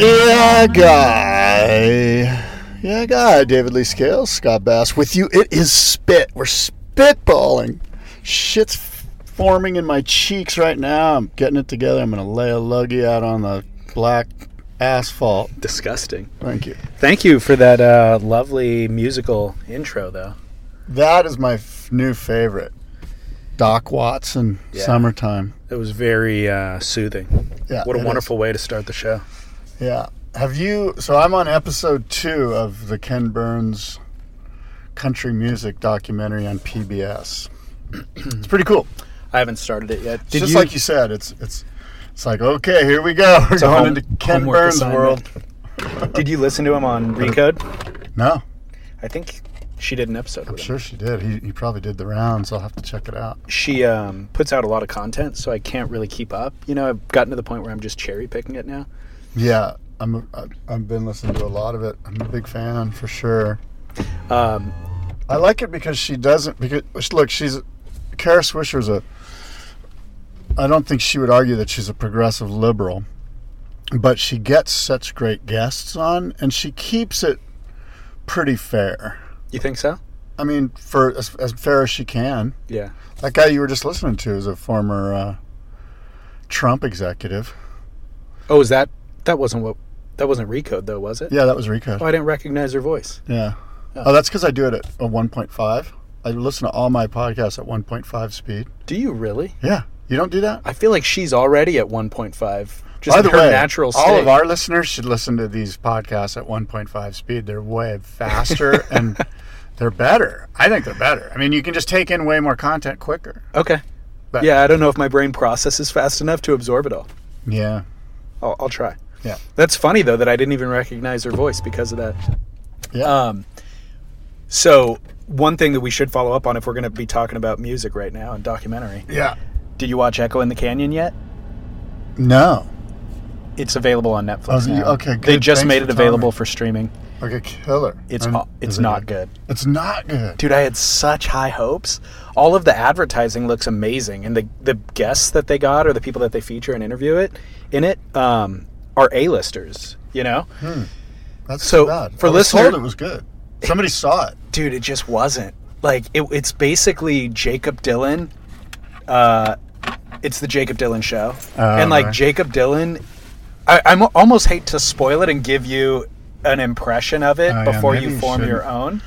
Yeah, guy. Yeah, guy. David Lee Scales, Scott Bass with you. It is spit. We're spitballing. Shit's forming in my cheeks right now. I'm getting it together. I'm going to lay a luggy out on the black asphalt. Disgusting. Thank you. Thank you for that uh, lovely musical intro, though. That is my f- new favorite. Doc Watson, Yeah. Summertime. It was very uh, soothing. Yeah. What a it is. wonderful way to start the show. Yeah. Have you? So I'm on episode two of the Ken Burns country music documentary on PBS. it's pretty cool. I haven't started it yet. Did just you? like you said. It's it's it's like okay, here we go. We're going home- into Ken Burns assignment. world. did you listen to him on Recode? No, I think she did an episode. I'm sure she did. He, he probably did the rounds. I'll have to check it out. She um, puts out a lot of content, so I can't really keep up. You know, I've gotten to the point where I'm just cherry picking it now. Yeah, I'm. I've been listening to a lot of it. I'm a big fan for sure. Um, I like it because she doesn't. Because look, she's Kara Swisher's a. I don't think she would argue that she's a progressive liberal, but she gets such great guests on, and she keeps it pretty fair. you think so? I mean, for as, as fair as she can. Yeah. That guy you were just listening to is a former uh, Trump executive. Oh, is that that wasn't what that wasn't Recode though, was it? Yeah, that was Rico. Oh, I didn't recognize her voice. Yeah. Oh, oh that's because I do it at a 1.5. I listen to all my podcasts at 1.5 speed. Do you really? Yeah. You don't do that? I feel like she's already at 1.5. Just By the her way, natural state. all of our listeners should listen to these podcasts at 1.5 speed. They're way faster and they're better. I think they're better. I mean, you can just take in way more content quicker. Okay. But- yeah, I don't know if my brain processes fast enough to absorb it all. Yeah. I'll, I'll try. Yeah. That's funny though that I didn't even recognize her voice because of that. Yeah. Um, so one thing that we should follow up on if we're going to be talking about music right now and documentary. yeah. Did you watch Echo in the Canyon yet? No. It's available on Netflix Oh, now. okay, Good. They just Thanks made it available for streaming. Like a killer. It's it's not good. It's not good. Dude, I had such high hopes. All of the advertising looks amazing, and the the guests that they got or the people that they feature and interview it in it um, are A-listers. You know, That's so, bad. for I was told it was good. Somebody saw it. dude, it just wasn't. Like it, it's basically Jakob Dylan. Uh, it's the Jakob Dylan show, and like right. Jakob Dylan, I, I'm almost hate to spoil it and give you an impression of it Oh, before maybe you you form your own.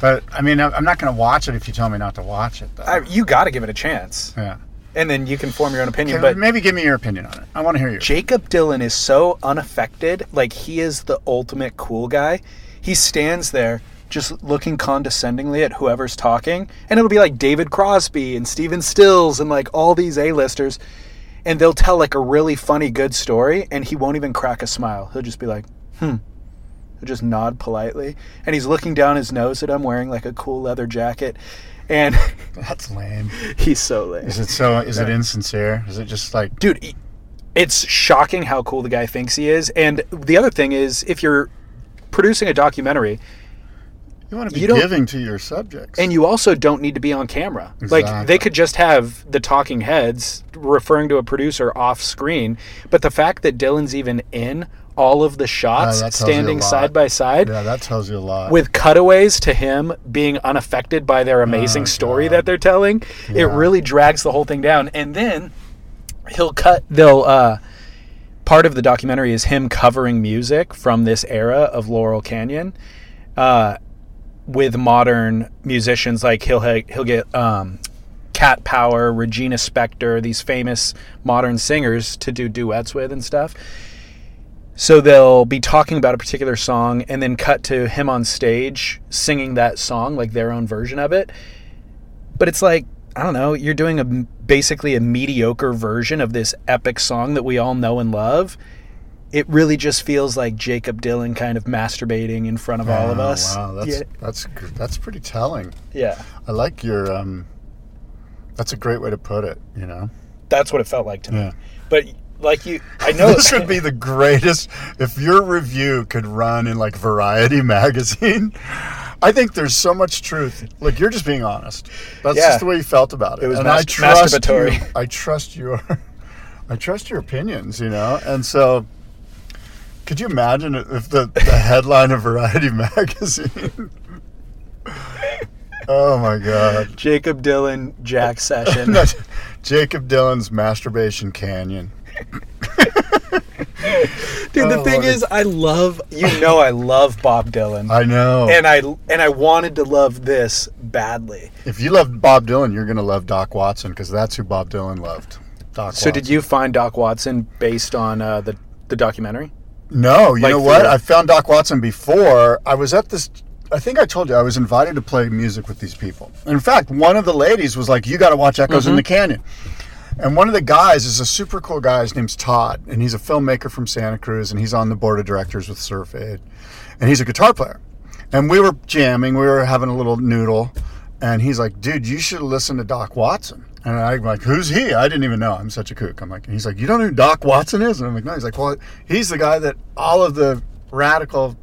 But I mean, I'm I'm not going to watch it if you tell me not to watch it. Though. I, you got to give it a chance, yeah. And then you can form your own opinion. Okay, but maybe give me your opinion on it. I want to hear yours. Jakob Dylan is so unaffected. Like he is the ultimate cool guy. He stands there just looking condescendingly at whoever's talking, and it'll be like David Crosby and Stephen Stills and like all these A-listers, and they'll tell like a really funny, good story, and he won't even crack a smile. He'll just be like, "Hmm." He'll just nod politely, and he's looking down his nose at him, wearing like a cool leather jacket, and That's lame. he's so lame. Is it so? Is it insincere? Is it just like? dude it's shocking how cool the guy thinks he is and the other thing is if you're producing a documentary You want to be you giving to your subjects. and you also don't need to be on camera like they could just have the talking heads referring to a producer off screen but the fact that dylan's even in all of the shots that tells you a standing side by side yeah, that tells you a lot. with cutaways to him being unaffected by their amazing Oh, story God. that they're telling it really drags the whole thing down. And then he'll cut they'll uh part of the documentary is him covering music from this era of laurel canyon uh with modern musicians. Like he'll ha- he'll get um cat power regina spektor these famous modern singers to do duets with and stuff so they'll be talking about a particular song and then cut to him on stage singing that song, like their own version of it. But it's like I don't know, you're doing a basically a mediocre version of this epic song that we all know and love. It really just feels like Jakob Dylan kind of masturbating in front of all of Oh, us. Wow, that's yeah, that's that's pretty telling. yeah, I like your um. That's a great way to put it. You know. that's what it felt like to me. Yeah. But like you, I know this would be the greatest if your review could run in like Variety magazine. I think there's so much truth. Look, you're just being honest. That's Yeah. just the way you felt about it. It was and I trust masturbatory. you. I trust your I trust your opinions, you know? And so could you imagine if the, the headline of Variety magazine Oh my god. Jakob Dylan Jack session. Jakob Dylan's masturbation canyon. Dude, the Oh, thing Lord. is, I love you know I love Bob Dylan, I know. and I and I wanted to love this badly. If you love Bob Dylan, you're going to love Doc Watson because that's who Bob Dylan loved. Doc So, did you find Doc Watson based on uh, the the documentary? No, you Like know what? through- I found Doc Watson before. I was at this. I think I told you I was invited to play music with these people. In fact, one of the ladies was like, "You got to watch Echoes in the Canyon." And one of the guys is a super cool guy. His name's Todd, and he's a filmmaker from Santa Cruz, and he's on the board of directors with Surf Aid, and he's a guitar player. And we were jamming, we were having a little noodle, and he's like, "Dude, you should listen to Doc Watson." And I'm like, "Who's he?" I didn't even know. I'm such a kook. I'm like, and he's like, "You don't know who Doc Watson is?" And I'm like, "No." He's like, "Well, he's the guy that all of the radical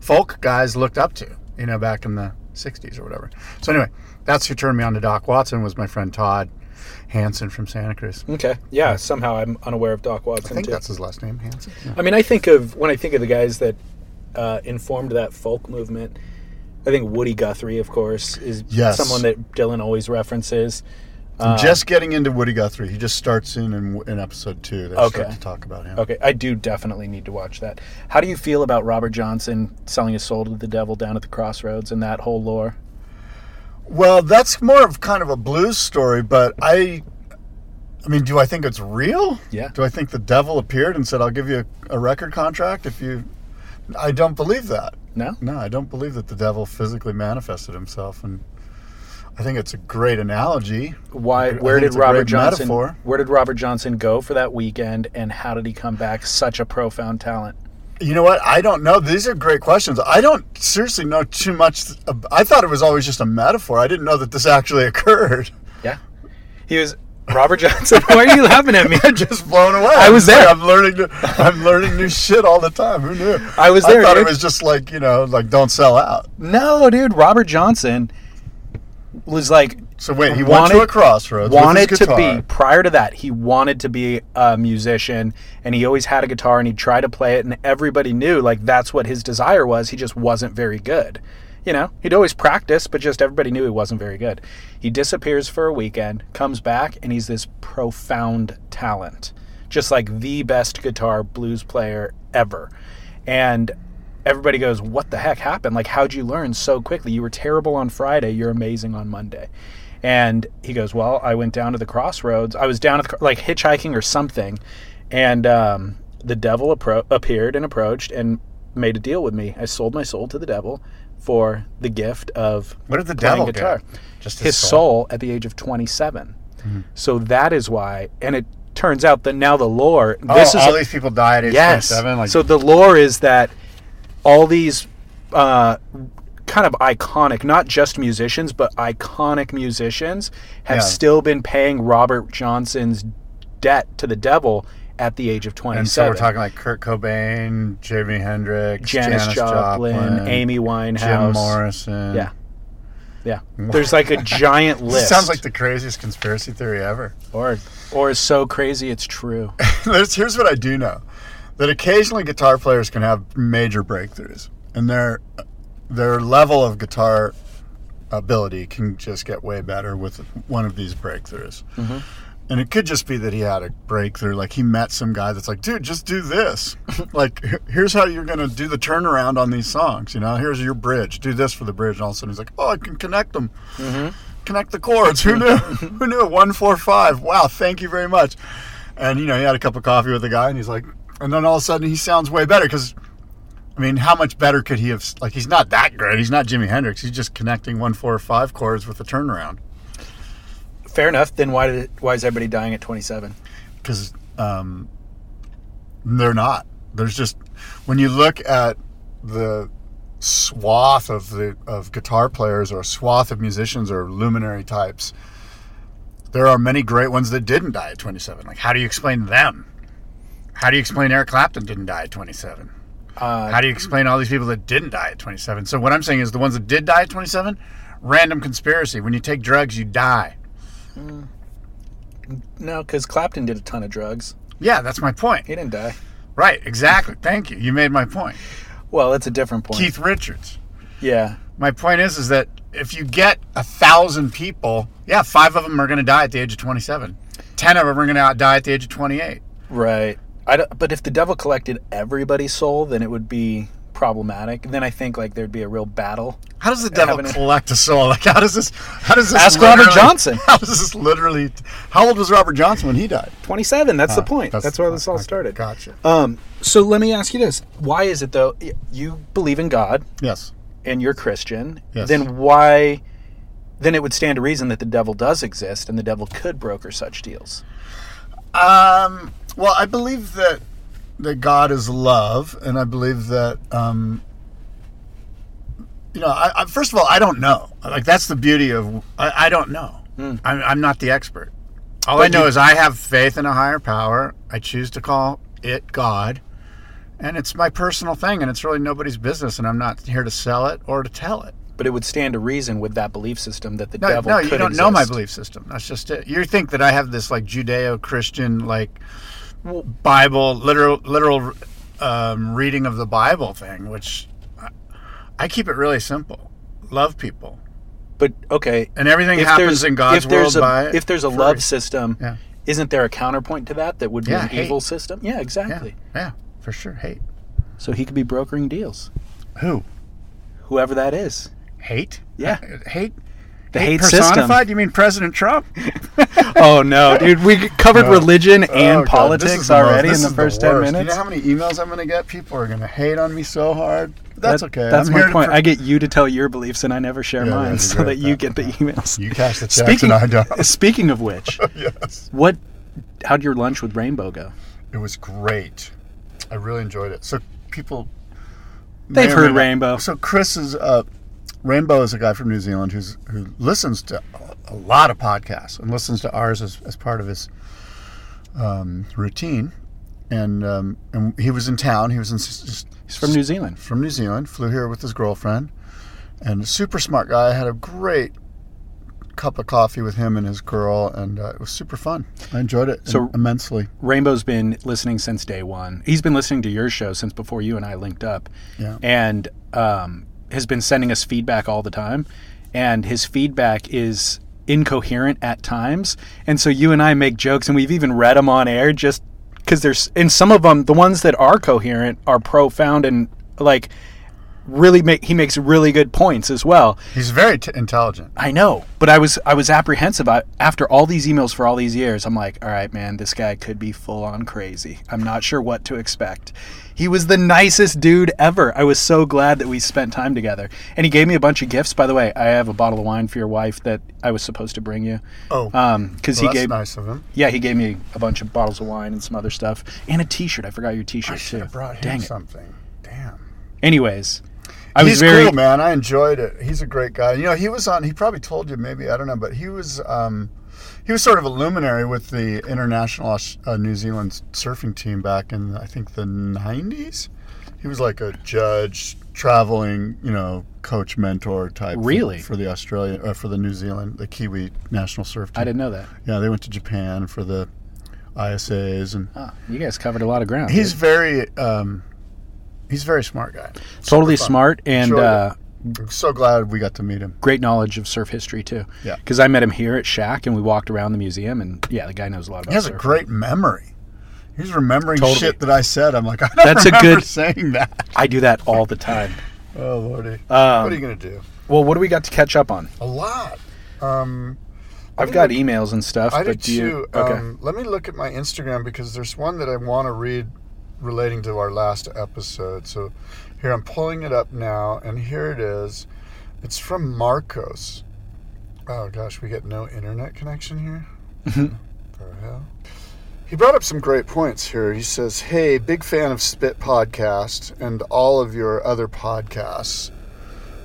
folk guys looked up to, you know, back in the '60s or whatever." So anyway, that's who turned me on to Doc Watson was my friend Todd Hanson from Santa Cruz. Okay, yeah. Somehow I'm unaware of Doc Watson. I think too. that's his last name, Hanson. Yeah. I mean, I think of when I think of the guys that uh, informed that folk movement. I think Woody Guthrie, of course, is Yes. someone that Dylan always references. I'm just getting into Woody Guthrie. He just starts in in, in episode two. They start Okay. to talk about him. Okay, I do definitely need to watch that. How do you feel about Robert Johnson selling his soul to the devil down at the crossroads and that whole lore? Well, that's more of kind of a blues story, but I, I mean, do I think it's real? Yeah. Do I think the devil appeared and said, "I'll give you a, a record contract if you"? I don't believe that. No? No, I don't believe that the devil physically manifested himself, and I think it's a great analogy. Why? Where did Robert Johnson? metaphor. Where did Robert Johnson go for that weekend, and how did he come back such a profound talent? You know what? I don't know. These are great questions. I don't seriously know too much. I thought it was always just a metaphor. I didn't know that this actually occurred. Yeah, he was Robert Johnson. Why are you laughing at me? I'm just blown away. I was there. like, I'm learning. new- I'm learning new shit all the time. Who knew? I was there, I thought dude. it was just like you know, like don't sell out. No, dude. Robert Johnson was like So wait, he went Wanted- to a crossroads. wanted to be prior to that he wanted to be a musician and he always had a guitar and he'd try to play it and everybody knew like that's what his desire was he just wasn't very good. You know he'd always practice but just everybody knew he wasn't very good. He disappears for a weekend comes back and he's this profound talent. Just like the best guitar blues player ever. And everybody goes what the heck happened? Like how'd you learn so quickly? You were terrible on friday you're amazing on monday and he goes, "Well, I went down to the crossroads. I was down at the, like hitchhiking or something, and um, the devil appro- appeared and approached and made a deal with me. I sold my soul to the devil for the gift of What did the devil guitar. get? Just his, soul. at the age of 27. So that is why, and it turns out that now the lore. Oh, this is all these people died at age yes. 27. Like, so the lore is that all these uh, kind of iconic, not just musicians, but iconic musicians have Yeah. still been paying Robert Johnson's debt to the devil at the age of 27. and so we're talking like Kurt Cobain, Jimi Hendrix, Janis, Janis Joplin, Amy Winehouse, Jim Morrison. Yeah. Yeah. There's like a giant list. sounds like the craziest conspiracy theory ever. or or is so crazy it's true. Here's what I do know: that occasionally guitar players can have major breakthroughs, and their their level of guitar ability can just get way better with one of these breakthroughs. Mm-hmm. And it could just be that he had a breakthrough, like he met some guy that's like, dude, just do this. like, here's how you're gonna do the turnaround on these songs. You know, here's your bridge. Do this for the bridge. And all of a sudden, he's like, oh, I can connect them. Mm-hmm. Connect the chords. Who knew? Who knew? One, four, five. Wow, thank you very much. And you know, he had a cup of coffee with the guy, and he's like, and then all of a sudden, he sounds way better because. I mean, how much better could he have? Like, he's not that great. He's not Jimi Hendrix. He's just connecting one, four, five chords with a turnaround. Fair enough. Then why did why is everybody dying at 27? because um, they're not. There's just when you look at the swath of the of guitar players or swath of musicians or luminary types, there are many great ones that didn't die at 27. Like, how do you explain them? How do you explain Eric Clapton didn't die at 27? Uh, How do you explain all these people that didn't die at 27? So what I'm saying is the ones that did die at 27, random conspiracy. When you take drugs, you die. no, because Clapton did a ton of drugs. Yeah, that's my point. He didn't die. Right, exactly. Thank you. You made my point. Well, that's a different point. Keith Richards. Yeah. My point is, is that if you get a thousand people, yeah, five of them are going to die at the age of 27. Ten of them are going to die at the age of 28. Right. I don't, but if the devil collected everybody's soul, then it would be problematic. And Then I think like there'd be a real battle. How does the devil Having collect a soul? Like, how does this? How does this? Ask Robert Johnson. How does this literally? How old was Robert Johnson when he died? 27. That's the point. That's, where this all started. Gotcha. Um. So let me ask you this: Why is it though? You believe in God Yes. and you're Christian. Yes. Then why? Then it would stand to reason that the devil does exist and the devil could broker such deals. Um, well, I believe that that God is love, and I believe that um, you know. I, I, first of all, I don't know. Like that's the beauty of I, I don't know. I'm, I'm not the expert. All I know is I have faith in a higher power. I choose to call it God, and it's my personal thing, and it's really nobody's business. And I'm not here to sell it or to tell it. But it would stand to reason with that belief system that the No, devil no, could you don't know my belief system. That's just it. You think that I have this like Judeo-Christian like Bible literal literal um, reading of the Bible thing, which I, I keep it really simple. Love people, But okay, and everything happens in God's if world a by if there's a free. love system, Yeah. isn't there a counterpoint to that that would be Yeah, an hate. evil system? Yeah, Yeah, exactly. yeah, for sure. Hate So he could be brokering deals, who? whoever that is. Hate? Yeah. Hate. The hate system. personified? You mean President Trump? Oh no, dude! We covered No. religion Oh, and this politics already in the first ten worst. minutes. You know how many emails I'm going to get? People are going to hate on me so hard. That's That- okay. That's I'm my point. pro- I get you to tell your beliefs, and I never share Yeah, mine, so that you get the emails. You cash the checks Speaking, and I don't. speaking of which, yes. what? How'd your lunch with Rainbow go? It was great. I really enjoyed it. So people They've heard Rainbow. So Chris is uh Rainbow is a guy from New Zealand who's who listens to a lot of podcasts and listens to ours as, as part of his um, routine. And um, and he was in town. He was in He's from New Zealand. from New Zealand, flew here with his girlfriend, and a super smart guy. I had a great cup of coffee with him and his girl, and uh, it was super fun. I enjoyed it So- immensely. Rainbow's been listening since day one. He's been listening to your show since before you and I linked up, Yeah. and um, has been sending us feedback all the time. And his feedback is incoherent at times, and so you and I make jokes, and we've even read them on air just because there's and some of them, the ones that are coherent, are profound and like really make he makes really good points as well. He's very t- intelligent. I know, but I was I was apprehensive I, after all these emails for all these years. I'm like, all right, man, this guy could be full on crazy. I'm not sure what to expect. He was the nicest dude ever. I was so glad that we spent time together, and he gave me a bunch of gifts. By the way, I have a bottle of wine for your wife that I was supposed to bring you. Oh, Um, because well, he gave nice of him. yeah he gave me a bunch of bottles of wine and some other stuff and a T-shirt. I forgot your T-shirt should too. brought him Dang it. something. Damn. Anyways, I was very cool, man. I enjoyed it. He's a great guy. You know, he was on. He probably told you, maybe I don't know, but he was. Um, he was sort of a luminary with the international uh, New Zealand surfing team back in I think the '90s. He was like a judge, traveling, you know, coach mentor type. Really? for, the Australia, uh, for the New Zealand, the Kiwi national surf team. I didn't know that. Yeah, they went to Japan for the ISAs, and Oh, you guys covered a lot of ground. he's dude. very, um, he's a very smart guy. totally smart and. It. Uh, so glad we got to meet him. great knowledge of surf history too. Yeah. Because I met him here at SHACC and we walked around the museum and yeah, the guy knows a lot about He has a great memory. He's remembering Totally. shit that I said. I'm like, I don't That's a good- saying that. I do that all the time. Oh lordy, Um, what are you gonna do? Well, what do we got to catch up on? A lot. Um, I've got look- emails and stuff, I but did do you? too. Okay. Um, let me look at my Instagram because there's one that I want to read relating to our last episode. So here I'm pulling it up now, and here it is. It's from Marcos. Oh gosh, we get no internet connection here. Mm-hmm. the hell? He brought up some great points here. He says, "Hey, big fan of Spit Podcast and all of your other podcasts.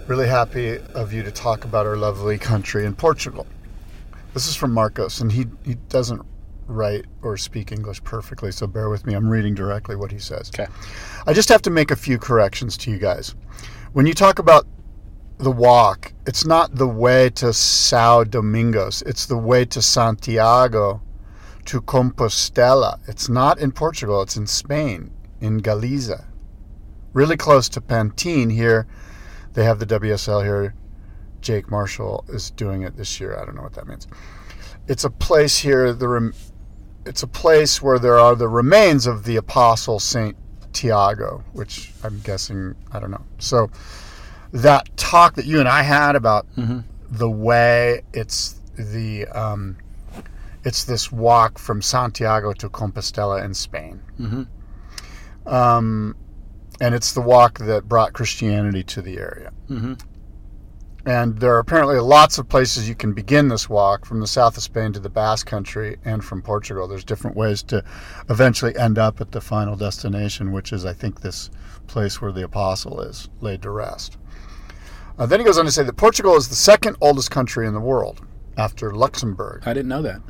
Really happy of you to talk about our lovely country in Portugal." This is from Marcos, and he he doesn't write or speak English perfectly, so bear with me. I'm reading directly what he says. Okay. I just have to make a few corrections to you guys. When you talk about the walk, it's not the way to Sao Domingos, it's the way to Santiago to Compostela. It's not in Portugal, it's in Spain, in Galiza. Really close to Peniche here. They have the WSL here. Jake Marshall is doing it this year. I don't know what that means. It's a place here, the it's a place where there are the remains of the apostle Saint Tiago, which I'm guessing I don't know. So that talk that you and I had about the way it's the um, it's this walk from Santiago to Compostela in Spain, um, and it's the walk that brought Christianity to the area. And there are apparently lots of places you can begin this walk from the south of Spain to the Basque Country and from Portugal. There's different ways to eventually end up at the final destination, which is, I think, this place where the apostle is laid to rest. Uh, then he goes on to say that Portugal is the second oldest country in the world after Luxembourg, I didn't know that.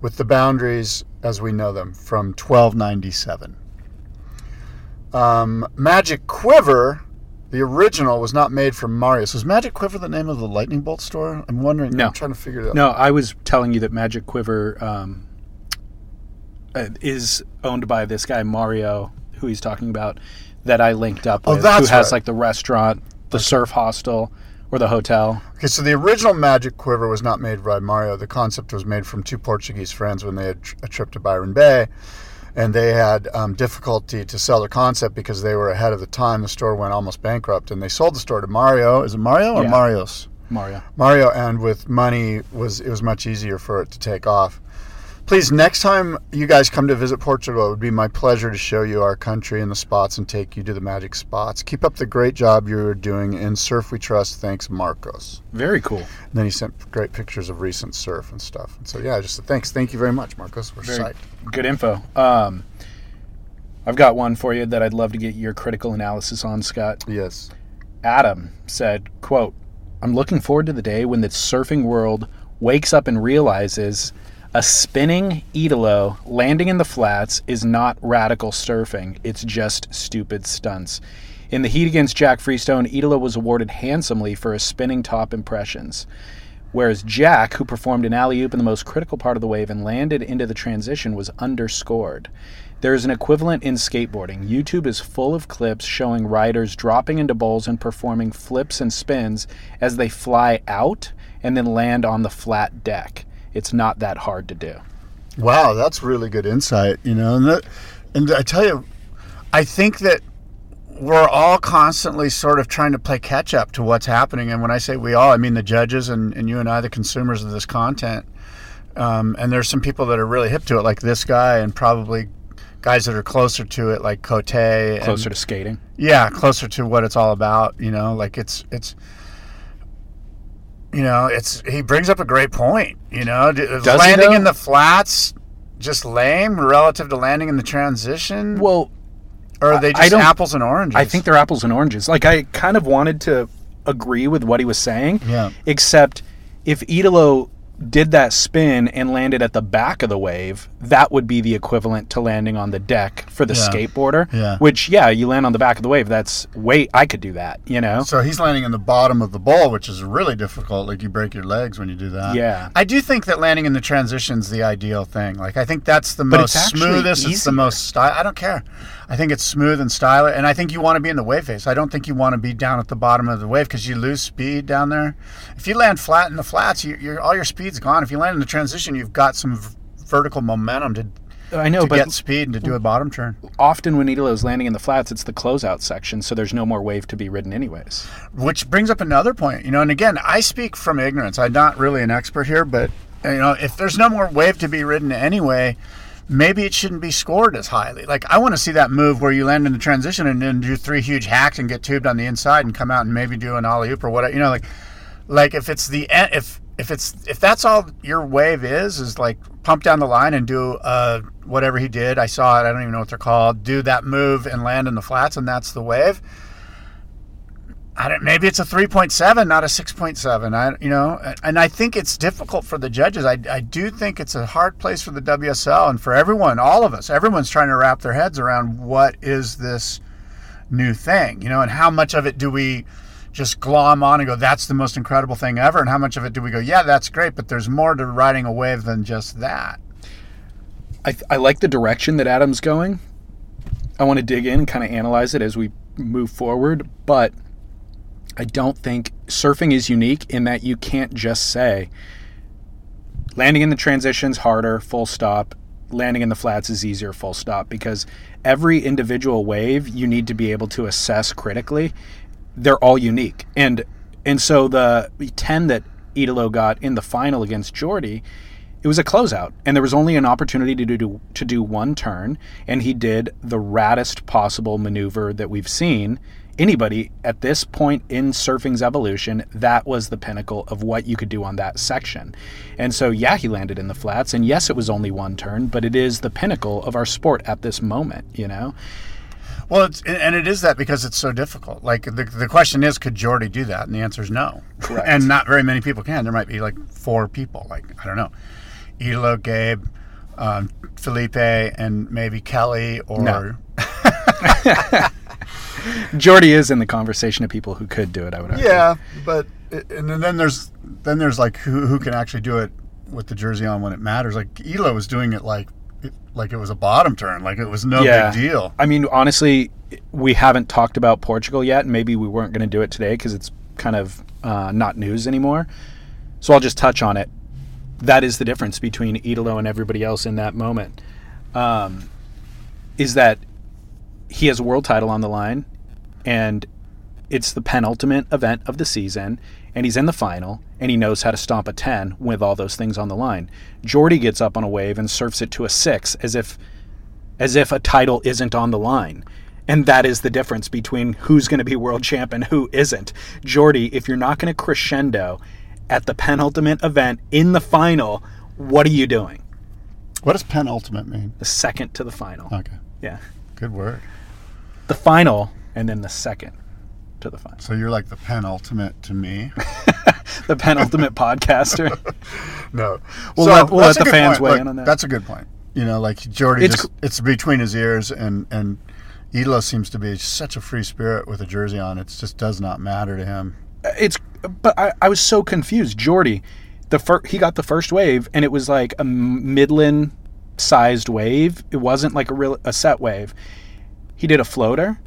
with the boundaries as we know them from 1297. Um, Magic Quiver, the original, was not made from Marius. Was Magic Quiver the name of the lightning bolt store? I'm wondering. No. I'm trying to figure it out. No, I was telling you that Magic Quiver um, uh, is owned by this guy Mario, who he's talking about, that I linked up Oh, with, that's who has right. like the restaurant, the surf hostel, or the hotel. Okay, so the original Magic Quiver was not made by Mario. The concept was made from two Portuguese friends when they had a trip to Byron Bay, and they had um, difficulty to sell their concept because they were ahead of the time. The store went almost bankrupt, and they sold the store to Mario. Is it Mario or Yeah. Marios? Mario. Mario, and with money was it was much easier for it to take off. Please, next time you guys come to visit Portugal, it would be my pleasure to show you our country and the spots and take you to the magic spots. Keep up the great job you're doing in Surf We Trust. Thanks, Marcos. Very cool. And then he sent great pictures of recent surf and stuff. And so yeah, just thanks, thank you very much, Marcos. We're Very psyched. good info. Um, I've got one for you that I'd love to get your critical analysis on, Scott. Yes. Adam said, quote, I'm looking forward to the day when the surfing world wakes up and realizes a spinning Italo landing in the flats is not radical surfing, it's just stupid stunts. In the heat against Jack Freestone, Italo was awarded handsomely for his spinning top impressions. Whereas Jack, who performed an alley oop in the most critical part of the wave and landed into the transition, was underscored. There is an equivalent in skateboarding. YouTube is full of clips showing riders dropping into bowls and performing flips and spins as they fly out and then land on the flat deck. It's not that hard to do. Wow, that's really good insight. You know, and that, and I tell you, I think that we're all constantly sort of trying to play catch up to what's happening. And when I say we all, I mean the judges and, and you and I, the consumers of this content. Um, and there's some people that are really hip to it, like this guy, and probably guys that are closer to it, like Cote. and- Closer to skating. yeah closer to what it's all about you know like it's it's you know it's he brings up a great point you know D- uh, is he, landing in the flats just lame relative to landing in the transition Well, or are they just apples and oranges I think they're apples and oranges. Like I kind of wanted to agree with what he was saying. Yeah. Except if Italo did that spin and landed at the back of the wave, that would be the equivalent to landing on the deck for the Yeah. skateboarder. Yeah. Which yeah, you land on the back of the wave. That's wait, I could do that, you know? so he's landing in the bottom of the bowl which is really difficult like you break your legs when you do that Yeah. i do think that landing in the transition's the ideal thing like i think that's the But most it's smoothest it's the most style i don't care i think it's smooth and stylish and i think you want to be in the wave face i don't think you want to be down at the bottom of the wave because you lose speed down there if you land flat in the flats you, you're all your speed's gone. If you land in the transition you've got some v- vertical momentum to, uh, I know, to but get speed and to do a bottom turn. often when Italo's landing in the flats, it's the closeout section, so there's no more wave to be ridden anyways. which brings up another point you know and again i speak from ignorance. I'm not really an expert here but uh, you know if there's no more wave to be ridden anyway maybe it shouldn't be scored as highly. Like i want to see that move where you land in the transition and then do three huge hacks and get tubed on the inside and come out and maybe do an ollie oop or whatever you know like like if it's the if if it's if that's all your wave is is like pump down the line and do uh whatever he did. I saw it. I don't even know what they're called. Do that move and land in the flats, and that's the wave. I don't, maybe it's a 3.7, not a 6.7. I, you know, and I think it's difficult for the judges. I, I do think it's a hard place for the WSL and for everyone, all of us. Everyone's trying to wrap their heads around what is this new thing, you know, and how much of it do we just glom on and go, that's the most incredible thing ever, and how much of it do we go, yeah, that's great, but there's more to riding a wave than just that. I, I like the direction that Adam's going. I want to dig in and kind of analyze it as we move forward, but I don't think surfing is unique in that you can't just say landing in the transitions harder, full stop. Landing in the flats is easier, full stop, because every individual wave you need to be able to assess critically. They're all unique, and and so the ten that Italo got in the final against Jordy, it was a closeout, and there was only an opportunity to do to do one turn, and he did the raddest possible maneuver that we've seen. Anybody at this point in surfing's evolution, that was the pinnacle of what you could do on that section. And so, yeah, he landed in the flats, and yes, it was only one turn, but it is the pinnacle of our sport at this moment, you know? Well, it's, and it is that because it's so difficult. Like the, the question is, could Jordy do that? And the answer is no. Correct. And not very many people can. There might be like four people. Like I don't know, Italo, Gabe, um, Felipe, and maybe Kelly or. No. Jordy is in the conversation of people who could do it. I would argue. Yeah, but and then there's then there's like who who can actually do it with the jersey on when it matters. Like Elo was doing it like like it was a bottom turn, like it was no Yeah. big deal. I mean, honestly, we haven't talked about Portugal yet. Maybe we weren't going to do it today because it's kind of uh, not news anymore. So I'll just touch on it. That is the difference between Italo and everybody else in that moment. Um, is that he has a world title on the line, and it's the penultimate event of the season, and he's in the final, and he knows how to stomp a 10 with all those things on the line. Jordy gets up on a wave and surfs it to a 6 as if as if a title isn't on the line. And that is the difference between who's going to be world champ and who isn't. Jordy, if you're not going to crescendo at the penultimate event in the final, what are you doing? What does penultimate mean? The second to the final. Okay, Yeah. good word. The final and then the second to the. So you're like the penultimate to me. The penultimate podcaster. No. We'll So, let- we'll let the fans point. weigh Look, in on that. That's a good point. You know, like Jordy, It's just it's between his ears, and and Elo seems to be such a free spirit with a jersey on. It just does not matter to him. Uh, it's but I, I was so confused. Jordy, the fir- he got the first wave and it was like a midland sized wave. It wasn't like a real a set wave. He did a floater,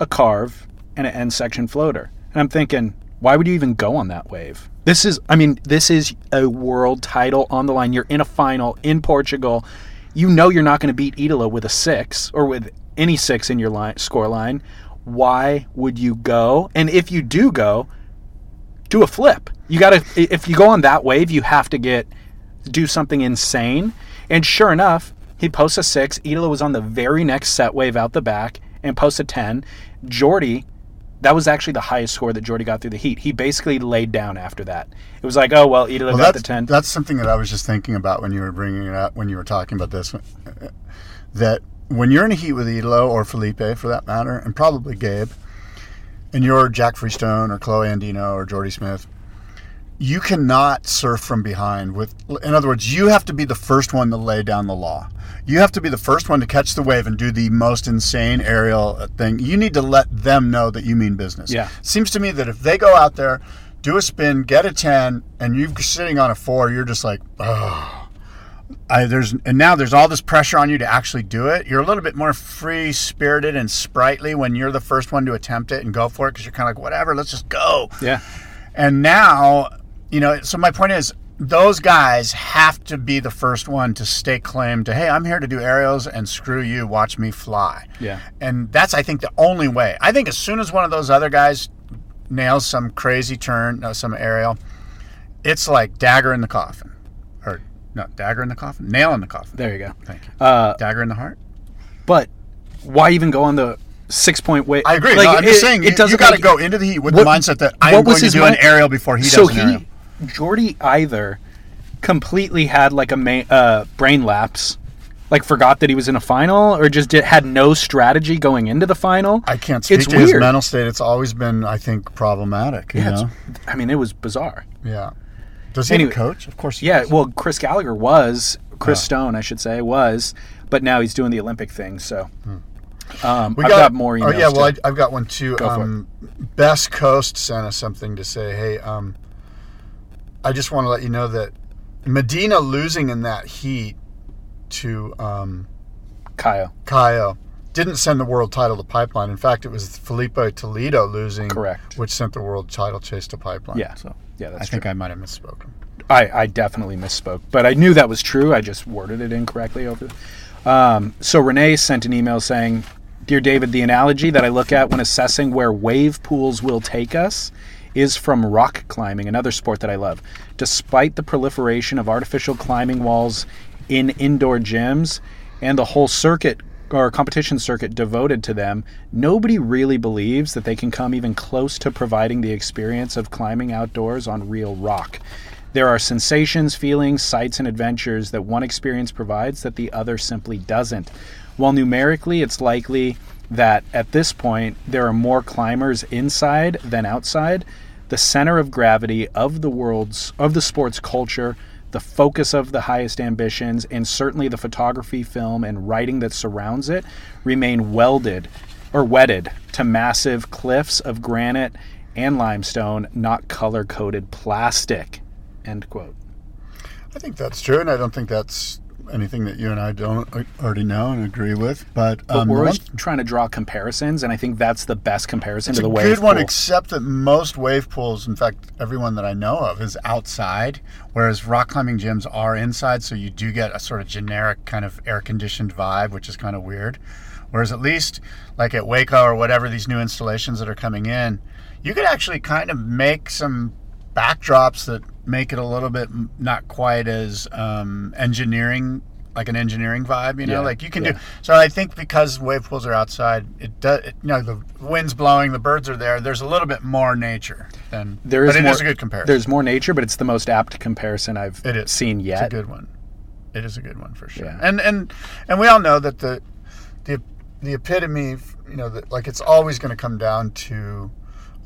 a carve, and an end section floater. And I'm thinking, why would you even go on that wave? This is I mean, this is a world title on the line. You're in a final in Portugal. You know you're not going to beat Italo with a 6 or with any 6 in your line score line. Why would you go? And if you do go, do a flip. You got to if you go on that wave, you have to get do something insane. And sure enough, he posts a six. Italo was on the very next set wave out the back and posts a ten. Jordy, that was actually the highest score that Jordy got through the heat. He basically laid down after that. It was like, oh well, Italo Well, got the ten. that's something that I was just thinking about when you were bringing it up when you were talking about this. That when you're in a heat with Italo or Felipe, for that matter, and probably Gabe, and you're Jack Freestone or Kolohe Andino or Jordy Smith, you cannot surf from behind. With, in other words, you have to be the first one to lay down the law. You have to be the first one to catch the wave and do the most insane aerial thing. You need to let them know that you mean business. Yeah. Seems to me that if they go out there, do a spin, get a ten, and you're sitting on a four, you're just like, oh. I, there's and now there's all this pressure on you to actually do it. You're a little bit more free spirited and sprightly when you're the first one to attempt it and go for it because you're kind of like whatever, let's just go. yeah. And now, you know, so my point is those guys have to be the first one to stake claim to, hey, I'm here to do aerials and screw you, watch me fly. Yeah. And that's, I think, the only way. I think as soon as one of those other guys nails some crazy turn, uh, some aerial, it's like dagger in the coffin. Or, no, dagger in the coffin? Nail in the coffin. There you go. Thank you. Uh, dagger in the heart? but why even go on the six point wave? I agree. Like, no, I'm just saying, it you, doesn't got to make- go into the heat with What- the mindset that I'm going to do an aerial before he so does an he aerial. Jordy either completely had like a ma- uh, brain lapse, like forgot that he was in a final, or just did, had no strategy going into the final. I can't speak It's to his mental state. It's always been, I think, problematic. You Yeah, know? I mean, it was bizarre. Yeah. Does he Anyway- have a coach? Of course. He Yeah, does. well, Chris Gallagher was Chris Oh. Stone, I should say, was, but now he's doing the Olympic thing. So um, We I've got, more emails. Oh yeah, well. I, I've got one too. Go um, Best Coast sent us something to say, hey, um, I just want to let you know that Medina losing in that heat to um, Kyle, Caio didn't send the world title to Pipeline. In fact, it was Felipe Toledo losing, Correct. which sent the world title chase to Pipeline. Yeah. so yeah, that's I true. think I might have misspoken. I, I definitely misspoke, but I knew that was true. I just worded it incorrectly over. Um, so Renee sent an email saying, "Dear David, the analogy that I look at when assessing where wave pools will take us is from rock climbing, another sport that I love. Despite the proliferation of artificial climbing walls in indoor gyms and the whole circuit or competition circuit devoted to them, nobody really believes that they can come even close to providing the experience of climbing outdoors on real rock. There are sensations, feelings, sights, and adventures that one experience provides that the other simply doesn't. While numerically it's likely that at this point there are more climbers inside than outside, the center of gravity of the world's of the sports culture, the focus of the highest ambitions, and certainly the photography, film, and writing that surrounds it remain welded or wedded to massive cliffs of granite and limestone, not color coded plastic. End quote. I think that's true, and I don't think that's anything that you and I don't already know and agree with. But, But um, we're the always one- trying to draw comparisons, and I think that's the best comparison It's to the a wave good one, except that most wave pools, in fact, everyone that I know of, is outside, whereas rock climbing gyms are inside. So you do get a sort of generic kind of air conditioned vibe, which is kind of weird. Whereas at least, like at Waco or whatever, these new installations that are coming in, you could actually kind of make some backdrops that make it a little bit not quite as um, engineering like an engineering vibe you know Yeah, like you can yeah. do so i think because wave pools are outside it does it, you know the wind's blowing the birds are there there's a little bit more nature than There is but it more, is a good comparison There's more nature, but it's the most apt comparison I've it is seen yet. it's a good one it is a good one for sure Yeah. and and and we all know that the the the epitome you know that like it's always going to come down to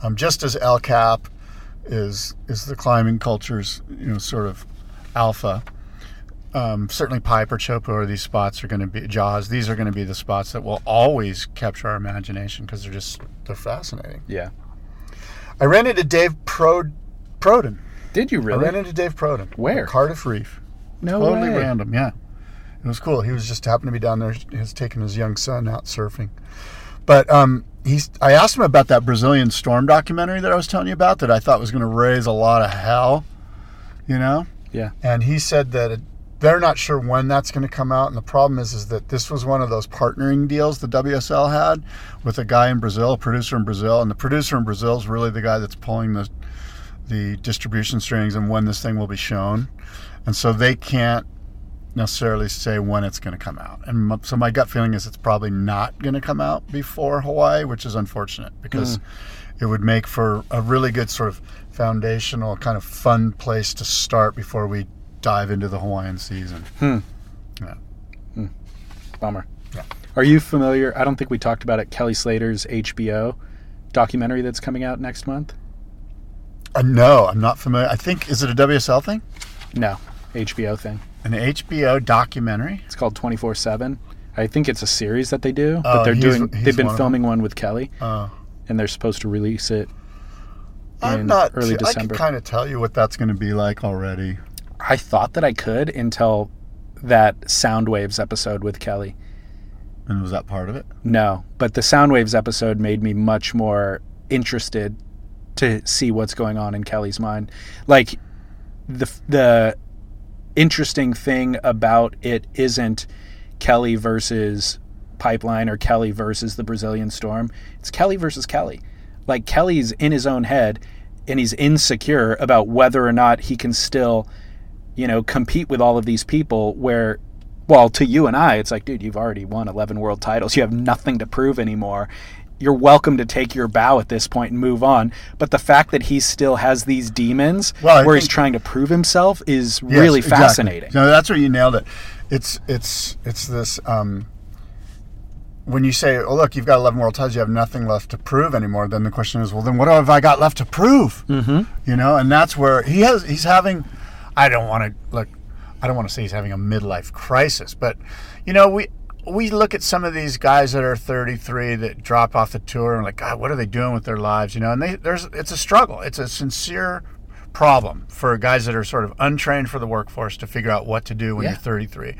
um, just as el cap is is the climbing culture's you know sort of alpha um, certainly Pipe or Chopo or these spots are going to be Jaws. These are going to be the spots that will always capture our imagination because they're just they're fascinating. Yeah. I ran into Dave Prod, Prodan. Did you really? I ran into Dave Prodan. Where? Cardiff Reef. no totally way. random. Yeah, it was cool. He was just happened to be down there. He was taking his young son out surfing. But um, he's. I asked him about that Brazilian storm documentary that I was telling you about that I thought was going to raise a lot of hell. You know. Yeah. and he said that it, they're not sure when that's going to come out and the problem is is that this was one of those partnering deals the WSL had with a guy in Brazil a producer in Brazil and the producer in Brazil is really the guy that's pulling the the distribution strings and when this thing will be shown and so they can't necessarily say when it's going to come out and m- so my gut feeling is it's probably not going to come out before Hawaii which is unfortunate because hmm. it would make for a really good sort of foundational kind of fun place to start before we dive into the Hawaiian season. Hmm. Hmm. Bummer. Yeah. Are you familiar? I don't think we talked about it. Kelly Slater's HBO documentary that's coming out next month. Uh, no, I'm not familiar. I think is it a WSL thing? No, HBO thing. An HBO documentary? It's called Twenty Four Seven. I think it's a series that they do, Oh, but they're he's- doing. he's They've been one filming one with Kelly, Uh, and they're supposed to release it I'm not. early december I can kind of tell you what that's going to be like already. I thought that I could until that Soundwaves episode with Kelly. And was that part of it? No, but the Soundwaves episode made me much more interested to see what's going on in Kelly's mind. Like the the interesting thing about it isn't Kelly versus Pipeline or Kelly versus the Brazilian Storm. It's Kelly versus Kelly. Like Kelly's in his own head and he's insecure about whether or not he can still, you know, compete with all of these people where well, to you and I, it's like, dude, you've already won 11 world titles. You have nothing to prove anymore. You're welcome to take your bow at this point and move on. But the fact that he still has these demons Well, where he's trying to prove himself is Yes, really exactly. fascinating. No, that's where you nailed it. It's it's it's this. Um, when you say, "Oh, look, you've got 11 world titles, you have nothing left to prove anymore," then the question is, "Well, then what have I got left to prove?" Mm-hmm. You know, and that's where he has. He's having. I don't want to look. I don't want to say he's having a midlife crisis, but you know, we we look at some of these guys that are 33 that drop off the tour and like, God, what are they doing with their lives? You know, and they there's it's a struggle. It's a sincere problem for guys that are sort of untrained for the workforce to figure out what to do when Yeah. you're 33.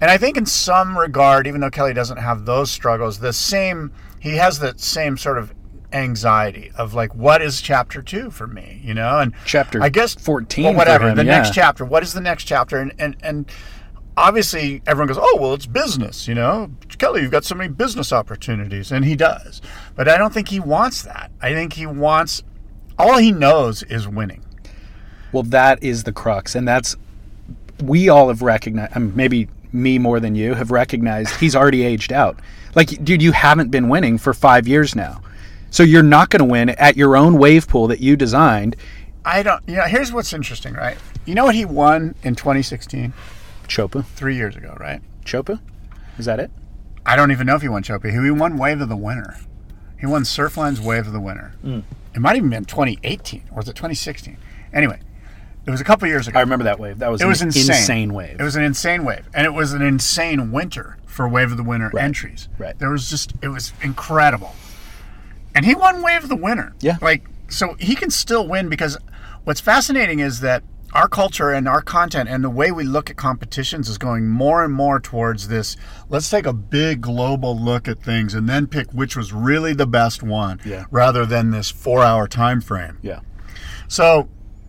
And I think in some regard, even though Kelly doesn't have those struggles, the same he has that same sort of anxiety of like, what is chapter two for me? You know, and Chapter I guess 14 well, whatever him, the yeah. next chapter. What is the next chapter? And and and obviously everyone goes, oh well, it's business. You know, Kelly, you've got so many business opportunities, and he does. But I don't think he wants that. I think he wants all he knows is winning. Well, that is the crux, and that's we all have recognized. I mean, maybe me more than you have recognized he's already aged out. Like, dude, you haven't been winning for five years now, so you're not going to win at your own wave pool that you designed. I don't. You know, here's what's interesting, right? You know what he won in 2016, Chopa, three years ago, right? Chopa, is that it? I don't even know if he won Chopi. He won Wave of the Winter. He won Surfline's Wave of the Winter. Mm. It might even been 2018 or was it 2016? Anyway, it was a couple years ago. I remember that wave. That was It was an insane. wave. It was an insane wave, and it was an insane winter for Wave of the Winter Right. entries. Right. There was just it was incredible, and he won Wave of the Winter. Yeah. Like so, he can still win because what's fascinating is that our culture and our content and the way we look at competitions is going more and more towards this. Let's take a big global look at things and then pick which was really the best one, Yeah. rather than this four-hour time frame. yeah. So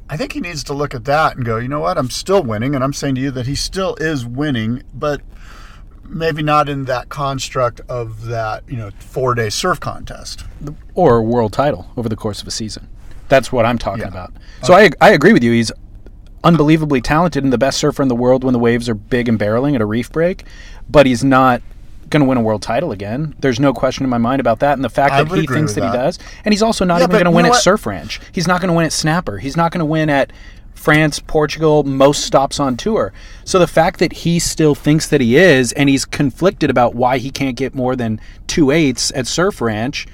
I think he needs to look at that and go, you know what? I'm still winning, and I'm saying to you that he still is winning, but maybe not in that construct of that, you know, four day surf contest. or a world title over the course of a season. That's what I'm talking Yeah. about. So I, I agree with you. He's unbelievably talented and the best surfer in the world when the waves are big and barreling at a reef break, but he's not going to win a world title again. There's no question in my mind about that. And the fact I that he thinks with that, he does, and he's also not Yeah, even going to win at what? Surf Ranch. He's not going to win at Snapper. He's not going to win at France, Portugal, most stops on tour. So the fact that he still thinks that he is, and he's conflicted about why he can't get more than two eighths at Surf Ranch,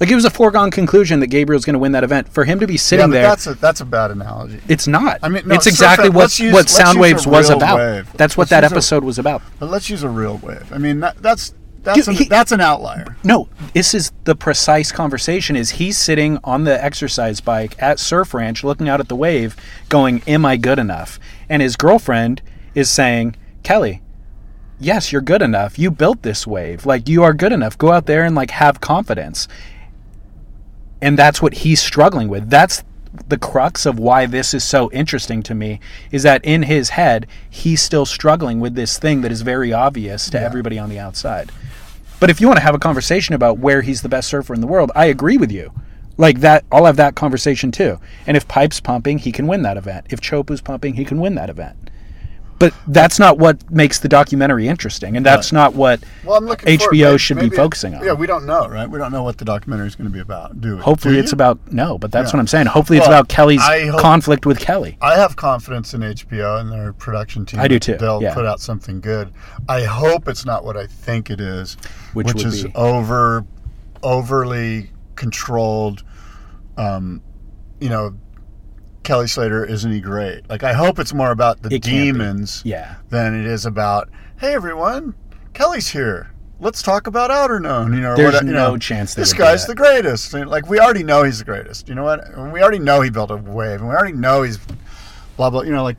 like it was a foregone conclusion that Gabriel's going to win that event. For him to be Yeah, sitting but there, that's a that's a bad analogy. it's not. I mean, no, it's exactly what let's use- what let's use Soundwaves a was real about. wave. That's what Let's that use a- episode was about. But let's use a real wave. I mean, that, that's that's Dude, an, he- that's an outlier. No, this is the precise conversation. Is he's sitting on the exercise bike at Surf Ranch, looking out at the wave, going, "Am I good enough?" And his girlfriend is saying, "Kelly, yes, you're good enough. You built this wave. Like you are good enough. Go out there and like have confidence." And that's what he's struggling with. That's the crux of why this is so interesting to me is that in his head he's still struggling with this thing that is very obvious to everybody on the outside. But if you want to have a conversation about where he's the best surfer in the world, I agree with you. Like that, I'll have that conversation too. And if Pipe's pumping, he can win that event. If Chopu's pumping, he can win that event. But that's not what makes the documentary interesting, and that's not what Well, I'm looking. it. HBO should maybe be focusing on. Yeah, we don't know, right? We don't know what the documentary is going to be about. Do we? Hopefully, Do it's you? about no, but that's Yeah. what I'm saying. Hopefully, it's about Kelly's hope- conflict with Kelly. I have confidence in HBO and their production team. I do too, They'll yeah. put out something good. I hope it's not what I think it is, Which which, would is be? over, overly controlled. Um, you know, Kelly Slater isn't he great? Like I hope it's more about the It can't be. demons Yeah. than it is about hey everyone, Kelly's here. Let's talk about Outerknown. You know, or There's what, you no know, chance they this would do guy's that. the greatest. And, Like we already know he's the greatest. You know what? We already know he built a wave, and we already know he's blah blah. You know, like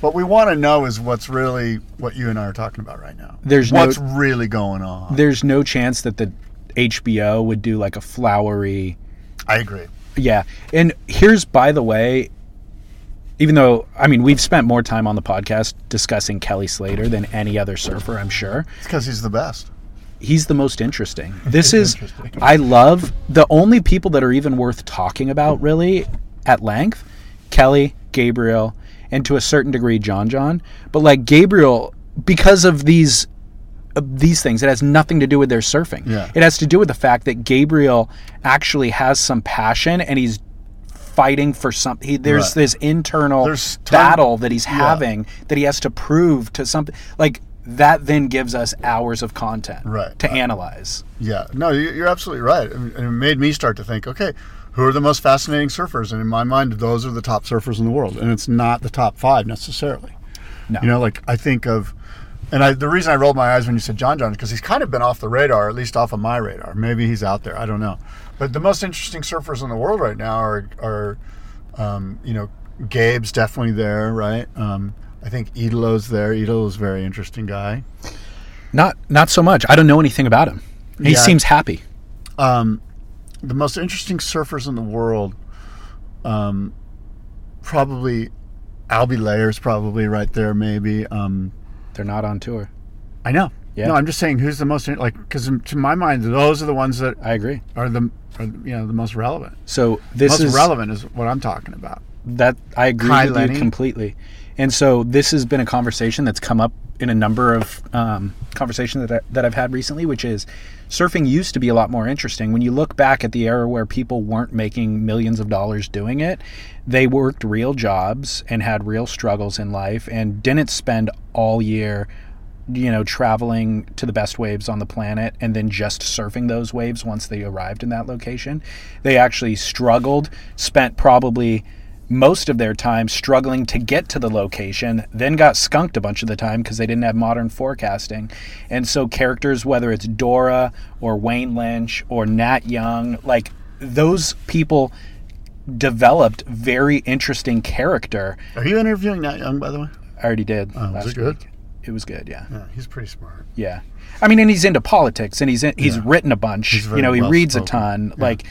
what we want to know is what's really what you and I are talking about right now. There's no- what's really going on. There's no chance that the HBO would do like a flowery I agree. Yeah. And here's, by the way, even though, I mean, we've spent more time on the podcast discussing Kelly Slater than any other surfer, I'm sure. It's because he's the best. He's the most interesting. This is, interesting. I love the only people that are even worth talking about really at length Kelly, Gabriel, and to a certain degree, John John. But like Gabriel, because of these these things. It has nothing to do with their surfing. Yeah. It has to do with the fact that Gabriel actually has some passion and he's fighting for something. He, there's Right. this internal There's ton- battle that he's Yeah. having that he has to prove to something. Like that then gives us hours of content Right. to uh, analyze. Yeah, no, you- you're absolutely right. And it made me start to think, okay, who are the most fascinating surfers? And in my mind, those are the top surfers in the world. And it's not the top five necessarily. No. You know, like I think of, and I, the reason I rolled my eyes when you said John John is because he's kind of been off the radar, at least off of my radar. Maybe he's out there. I don't know. But the most interesting surfers in the world right now are, are um, you know, Gabe's definitely there, right? Um, I think Italo's there. Italo's a very interesting guy. Not not so much. I don't know anything about him. He Yeah. seems happy. um, the most interesting surfers in the world, um, probably Albee Layer's probably right there. Maybe um, They're not on tour. I know. Yeah. No, I'm just saying who's the most like because to my mind those are the ones that I agree. are the are, you know the most relevant. So this most is relevant is what I'm talking about. that I agree Kai with Lenny. you completely. And so this has been a conversation that's come up in a number of um, conversations that, I, that I've had recently, which is surfing used to be a lot more interesting. When you look back at the era where people weren't making millions of dollars doing it, they worked real jobs and had real struggles in life and didn't spend all year you know, traveling to the best waves on the planet and then just surfing those waves once they arrived in that location. They actually struggled, spent probably most of their time struggling to get to the location, then got skunked a bunch of the time because they didn't have modern forecasting. And so, characters, whether it's Dora or Wayne Lynch or Nat Young, like those people developed very interesting character. Are you interviewing Nat Young by the way? I already did. Oh, was it good? week. It was good, yeah. Yeah, he's pretty smart. Yeah, I mean, and he's into politics, and he's in, he's Yeah. written a bunch. You know, he reads a ton. Like,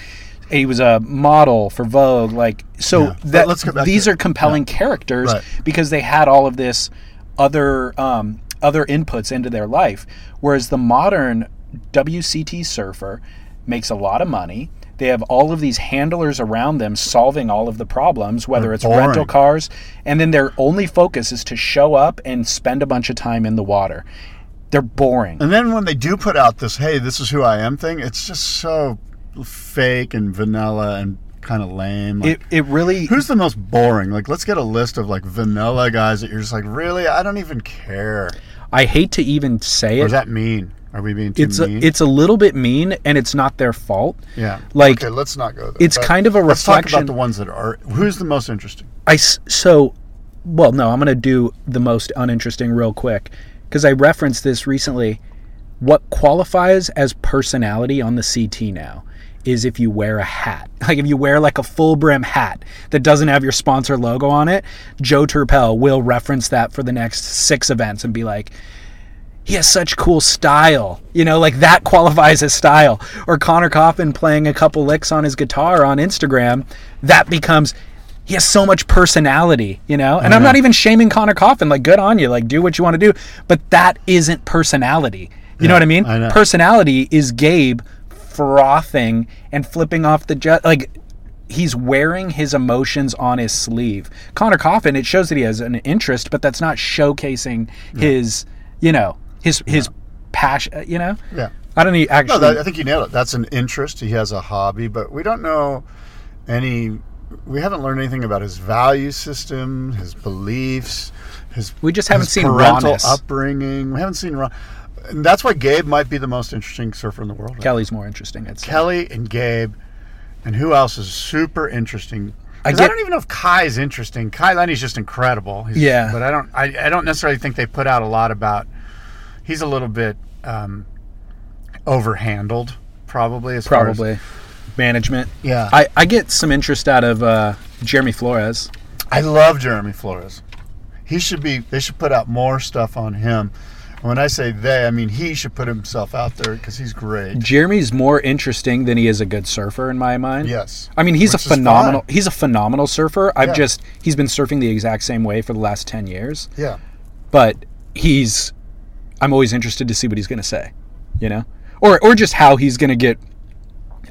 he was a model for Vogue. Like, so Yeah. That let's get back these are compelling characters Right. because they had all of this other um, other inputs into their life. Whereas the modern WCT surfer makes a lot of money. They have all of these handlers around them solving all of the problems, whether They're it's rental cars, and then their only focus is to show up and spend a bunch of time in the water. They're boring. And then when they do put out this, hey, this is who I am thing, it's just so fake and vanilla and kind of lame. Like, It, it really Who's the most boring? Like, let's get a list of like vanilla guys that you're just like, really? I don't even care. I hate to even say Or it. is that mean? Are we being too it's a, mean? it's a little bit mean and it's not their fault. yeah. like, okay, let's not go there. it's But kind of a Let's talk reflection- about the ones that are. Who's the most interesting? I so well no, I'm going to do the most uninteresting real quick cuz I referenced this recently. What qualifies as personality on the CT now is if you wear a hat. Like if you wear like a full brim hat that doesn't have your sponsor logo on it, Joe Turpel will reference that for the next 6 events and be like he has such cool style. You know, like that qualifies as style. Or Conner Coffin playing a couple licks on his guitar on Instagram, that becomes he has so much personality, you know? And I'm not even shaming Conner Coffin, like good on you, like do what you want to do, but that isn't personality. You know what I mean? I know. Personality is Gabe frothing and flipping off the jet like he's wearing his emotions on his sleeve. Conner Coffin, it shows that he has an interest, but that's not showcasing his, you know, his his passion. Uh, you know, Yeah. I don't need No, actually. that, I think you nailed it. That's an interest. He has a hobby, but we don't know any. We haven't learned anything about his value system, his beliefs, his. We just haven't seen parental rawness. upbringing. We haven't seen raw. And that's why Gabe might be the most interesting surfer in the world. Kelly's more interesting. It's Kelly and Gabe, and who else is super interesting? I, get- don't even know if Kai's interesting. Kai Lenny's just incredible. He's, Yeah. but I don't. I, I don't necessarily think they put out a lot about. He's a little bit um, overhandled, probably as far as- probably management. Yeah. I I get some interest out of uh, Jeremy Flores. I love Jeremy Flores. He should be. They should put out more stuff on him. When I say they, I mean he should put himself out there because he's great. Jeremy's more interesting than he is a good surfer in my mind. Yes. I mean, he's Which a phenomenal. He's a phenomenal surfer. I've Yeah. just he's been surfing the exact same way for the last ten years. Yeah. but he's I'm always interested to see what he's going to say, you know? Or or just how he's going to get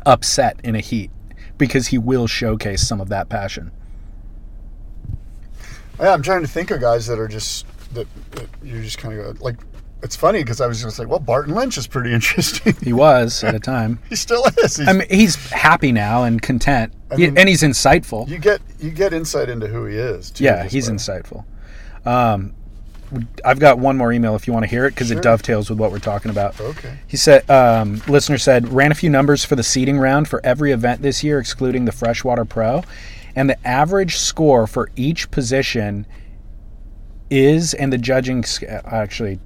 upset in a heat because he will showcase some of that passion. Yeah, I'm trying to think of guys that are just that, that you're just kind of like it's funny because I was just like, well, Barton Lynch is pretty interesting. He was at a time. he still is. He's, I mean, he's happy now and content, I mean- and he's insightful. you get you get insight into who he is. Too, yeah, he's way. insightful. Um, I've got one more email if you want to hear it because Sure. it dovetails with what we're talking about. Okay. He said, um, listener said, ran a few numbers for the seating round for every event this year, excluding the Freshwater Pro, and the average score for each position is, and the judging actually.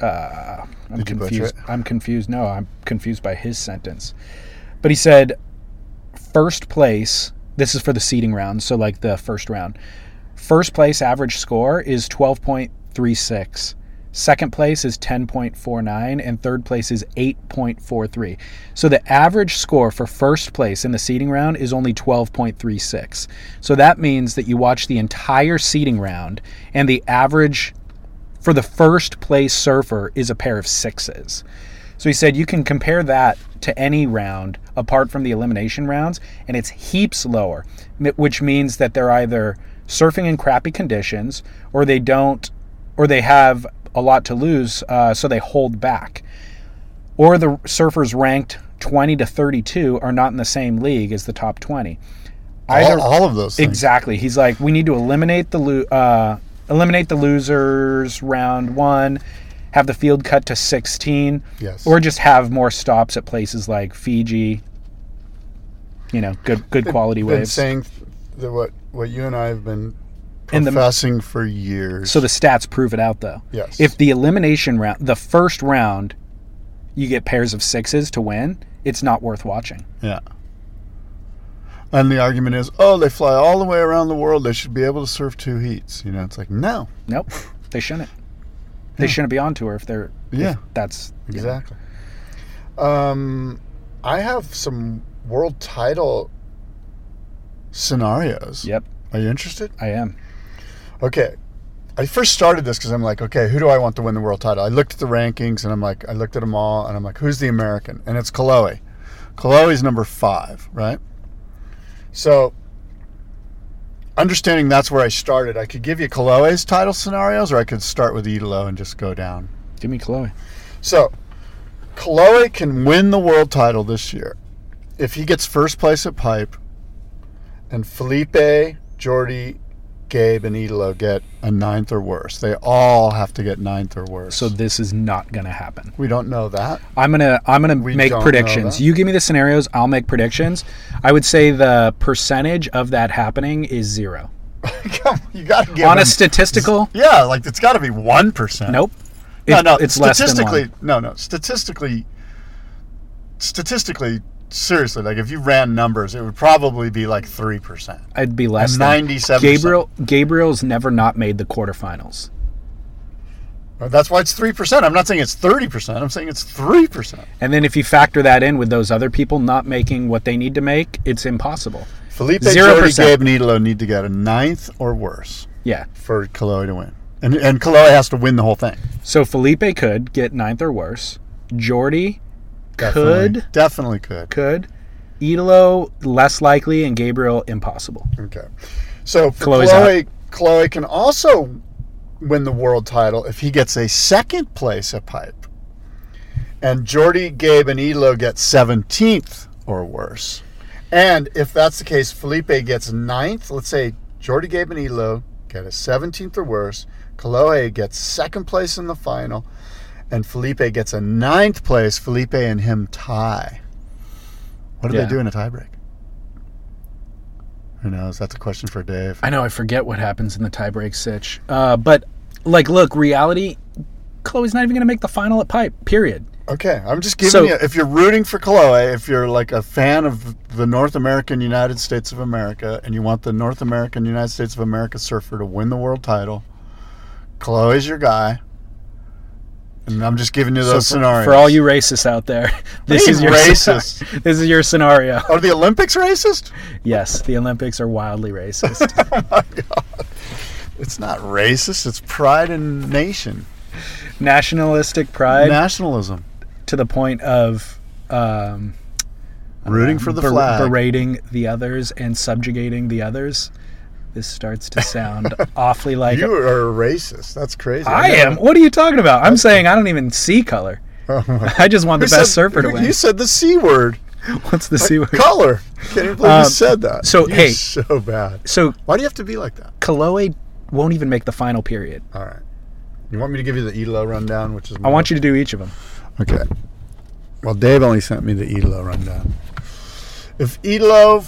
Uh, I'm Did confused. I'm confused. No, I'm confused by his sentence. But he said, first place. This is for the seating round, so like the first round. First place average score is 12.36. Second place is 10.49 and third place is 8.43. So the average score for first place in the seating round is only 12.36. So that means that you watch the entire seating round and the average for the first place surfer is a pair of sixes. So he said you can compare that to any round apart from the elimination rounds, and it's heaps lower, which means that they're either surfing in crappy conditions or they don't, or they have a lot to lose, uh, so they hold back. Or the surfers ranked 20 to 32 are not in the same league as the top 20. all, all of those things. Exactly. He's like, we need to eliminate the lo- uh, eliminate the losers round one, have the field cut to sixteen, Yes. or just have more stops at places like Fiji. You know, good good quality waves. saying that what what you and I have been And the- professing for years. So the stats prove it out, though. Yes. If the elimination round, the first round, you get pairs of sixes to win, it's not worth watching. yeah. And the argument is, oh, they fly all the way around the world. They should be able to surf two heats. You know, it's like no, Nope, they shouldn't. They shouldn't be on tour if they're. if Yeah. that's you know. exactly. Um, I have some world title scenarios. Yep, Are you interested? I am. Okay. I first started this because I'm like, okay, who do I want to win the world title? I looked at the rankings and I'm like, I looked at them all and I'm like, who's the American? And it's Kolohe. Kolohe's number five, right? So, understanding that's where I started, I could give you Kolohe's title scenarios or I could start with Italo and just go down. Give me Kolohe. So, Kolohe can win the world title this year if he gets first place at Pipe and Felipe, Jordy, Gabe, and Italo get a ninth or worse. They all have to get ninth or worse. So this is not going to happen. we don't know that. I'm gonna I'm gonna We make don't know predictions. that. You give me the scenarios, I'll make predictions. I would say the percentage of that happening is zero. Come, you got to give On a statistical, Yeah, like it's got to be one percent. nope. No, It- no. it's less than statistically, one. no, no. Statistically, statistically, seriously, like if you ran numbers, it would probably be like three percent. I'd be less than Ninety-seven. Gabriel. Gabriel's never not made the quarterfinals. That's why it's three percent. I'm not saying it's thirty percent. I'm saying it's three percent. And then if you factor that in with those other people not making what they need to make, it's impossible. Felipe, Zero Jordy, percent. Gabe, and Italo need to get a ninth or worse Yeah. for Kolohe to win, and and Kolohe has to win the whole thing. So Felipe could get ninth or worse. Jordy Definitely, could definitely could. could. Italo less likely, and Gabriel impossible. Okay, so Kolohe's Kolohe, Kolohe can also win the world title if he gets a second place at Pipe, and Jordy, Gabe, and Italo get seventeenth or worse. And if that's the case, Felipe gets ninth. Let's say Jordy, Gabe, and Italo get a seventeenth or worse. Kolohe gets second place in the final, and Felipe gets a ninth place. Felipe and him tie. What do Yeah. they do in a tiebreak? Who knows? That's a question for Dave. I know I forget what happens in the tiebreak sitch. Uh, but like, look, reality. Kolohe's not even going to make the final at Pipe. Period. Okay, I'm just giving So- you. If you're rooting for Kolohe, if you're like a fan of the North American United States of America, and you want the North American United States of America surfer to win the world title, Kolohe's your guy. And I'm just giving you those for, scenarios. for all you racists out there, this is your racist. this is your scenario. are the Olympics racist? Yes, the Olympics are wildly racist. oh my god. It's not racist. It's pride in nation, Nationalistic pride nationalism, to the point of um, rooting for the ber- flag. berating the others and subjugating the others. This starts to sound awfully like You are a racist. That's crazy. I never- am. What are you talking about? I'm saying I don't even see color. I just want the best said- surfer to win. You said the c word. What's the C word? Color. Can't even believe Um, you said that. so, You're hey. so bad. So Why do you have to be like that? Kolohe won't even make the final period. All right. You want me to give you the ELO rundown, which is I want you to do each of them. Okay. Well, Dave only sent me the ELO rundown. If ELO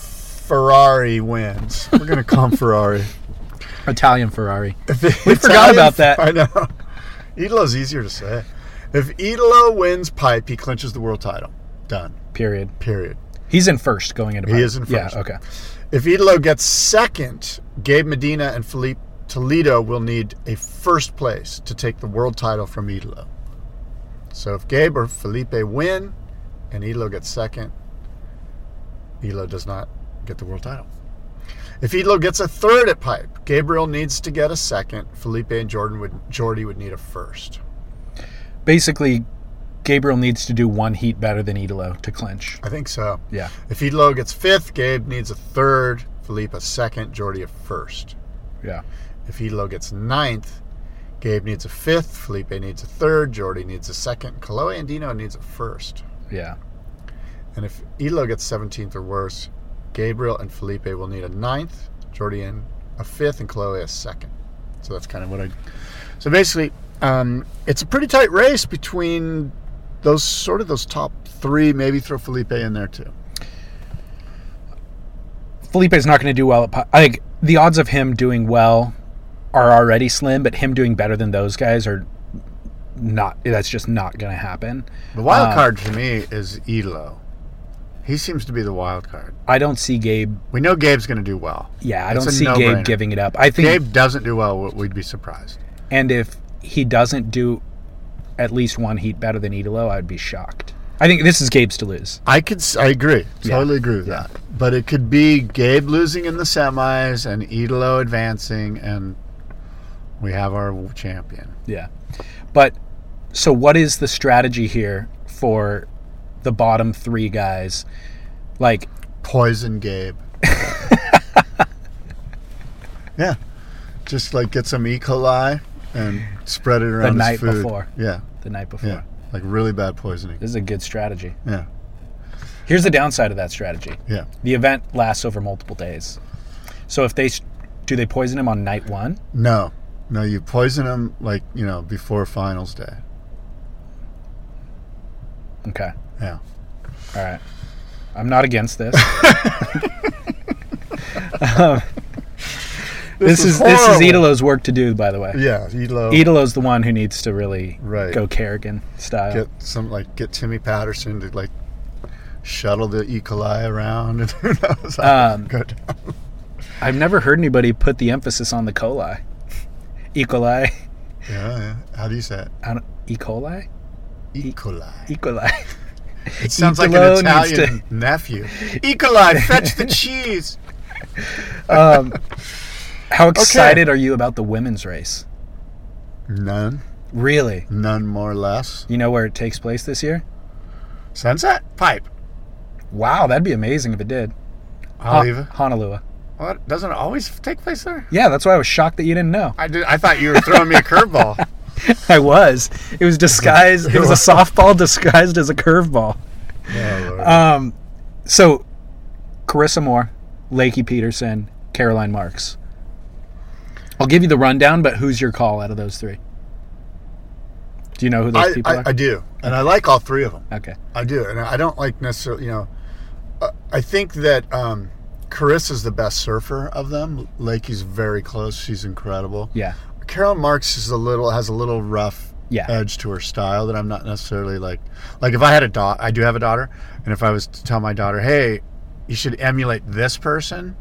Ferrari wins, we're gonna call him Ferrari. Italian Ferrari. If We forgot about that. I know. Italo's easier to say. If Italo wins pipe, he clinches the world title. Done. Period. Period. He's in first going into. He pipe. is in first. Yeah. Okay. If Italo gets second, Gabe Medina and Felipe Toledo will need a first place to take the world title from Italo. So if Gabe or Felipe win and Italo gets second, Italo does not get the world title. If Italo gets a third at pipe, Gabriel needs to get a second. Felipe and Jordan would Jordy would need a first. Basically, Gabriel needs to do one heat better than Italo to clinch. I think so. Yeah. If Italo gets fifth, Gabe needs a third. Felipe a second. Jordy a first. Yeah. If Italo gets ninth, Gabe needs a fifth, Felipe needs a third, Jordy needs a second, Kolohe Andino needs a first. Yeah. And if Italo gets 17th or worse, Gabriel and Felipe will need a ninth, Jordy and a fifth, and Kolohe a second. So that's kind of what I. So basically, um, it's a pretty tight race between those sort of those top three. Maybe throw Felipe in there too. Felipe's not going to do well at. I think the odds of him doing well are already slim, but him doing better than those guys are not. That's just not going to happen. The wild Uh, card to me is Italo. He seems to be the wild card. I don't see Gabe. We know Gabe's going to do well. Yeah, I It's don't see Gabe no-brainer. giving it up. I think, Gabe doesn't do well, we'd be surprised. and if he doesn't do at least one heat better than Italo, I'd be shocked. I think this is Gabe's to lose. I could, I agree, Yeah. totally agree with that. But it could be Gabe losing in the semis and Italo advancing, and we have our champion. Yeah. But so what is the strategy here for the bottom three guys? Like, Poison Gabe. yeah, just like get some E. coli and spread it around the night food. before. Yeah, the night before. yeah, like really bad poisoning. This is a good strategy. Yeah, Here's the downside of that strategy. yeah. The event lasts over multiple days. So if they do they poison him on night 1? No, no, you poison him like you know before finals day. Okay. Yeah. All right. I'm not against this. Um, this, is is this is horrible. Italo's work to do, by the way. Yeah, Italo. Italo's the one who needs to really Right. go Kerrigan style. get some like get Timmy Patterson to like shuttle the E. coli around and who knows. Um, Good. I've never heard anybody put the emphasis on the coli. E. coli. Yeah, yeah. How do you say it? I don't, e. coli? E. coli. E. coli. It sounds like an Italian nephew. E. coli, fetch the cheese. um, how excited are you about the women's race? None, Really? none more or less. You know where it takes place this year? Sunset pipe. Wow, that'd be amazing if it did. I'll Hon- leave it. Honolulu. What? Doesn't it always take place there? Yeah, that's why I was shocked that you didn't know. I did. I thought you were throwing me a curveball. I was. It was disguised. It was a softball disguised as a curveball. Oh, Um, so Carissa Moore, Lakey Peterson, Caroline Marks. I'll give you the rundown, but who's your call out of those three? Do you know who those I, people I, are? I do, and I like all three of them. okay. I do, and I don't like necessarily. You know, uh, I think that um, Carissa's the best surfer of them. Lakey's very close. She's incredible. Yeah. Caroline Marks is a little has a little rough Yeah. edge to her style that I'm not necessarily like. Like if I had a daughter, I do have a daughter, and if I was to tell my daughter, "Hey, you should emulate this person,"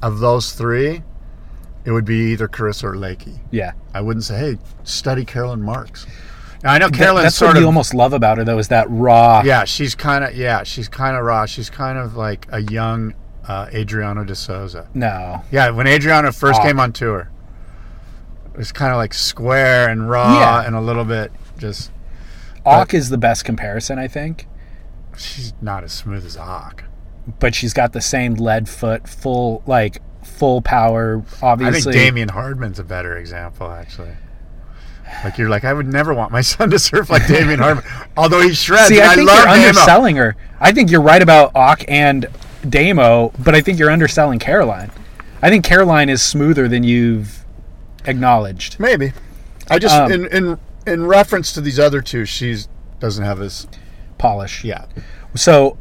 of those three, it would be either Carissa or Lakey. Yeah. I wouldn't say, "Hey, study Caroline Marks." Now I know Caroline's that's sort what of you almost love about her, though, is that raw. yeah, she's kind of yeah, she's kind of raw. She's kind of like a young uh, Adriano de Souza. No. Yeah, when Adriano first Aw. came on tour, it was kind of like square and raw Yeah. and a little bit just. Auk is the best comparison, I think. She's not as smooth as Ock. But she's got the same lead foot, full like full power. I Obviously, think Damien Hardman's a better example, actually. Like you're like, I would never want my son to surf like Damien Hardman, although he shreds. See, I think love you're Damo. underselling her. I think you're right about Ock and Damo, but I think you're underselling Caroline. I think Caroline is smoother than you've acknowledged. Maybe. I just Um, in in in reference to these other two, she's doesn't have as Polish. yeah. So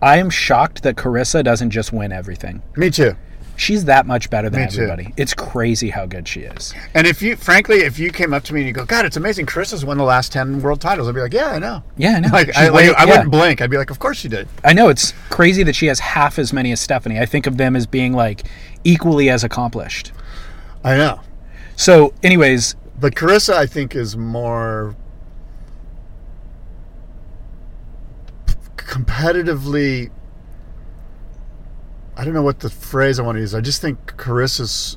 I am shocked that Carissa doesn't just win everything. Me too. She's that much better than Me too. everybody. It's crazy how good she is. And if you, frankly, if you came up to me and you go, God, it's amazing, Chris has won the last ten world titles, I'd be like, Yeah, I know. Yeah, I know. Like I, like, I wouldn't blink. I'd be like, Of course she did. I know it's crazy that she has half as many as Stephanie. I think of them as being like equally as accomplished. I know. So, anyways, But Carissa, I think, is more competitively. I don't know what the phrase I want to use. I just think Carissa's.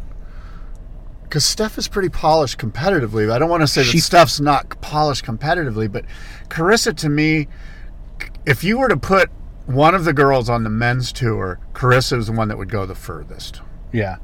Because Steph is pretty polished competitively. I don't want to say that She- Steph's not polished competitively, but Carissa, to me, if you were to put one of the girls on the men's tour, Carissa is the one that would go the furthest. yeah.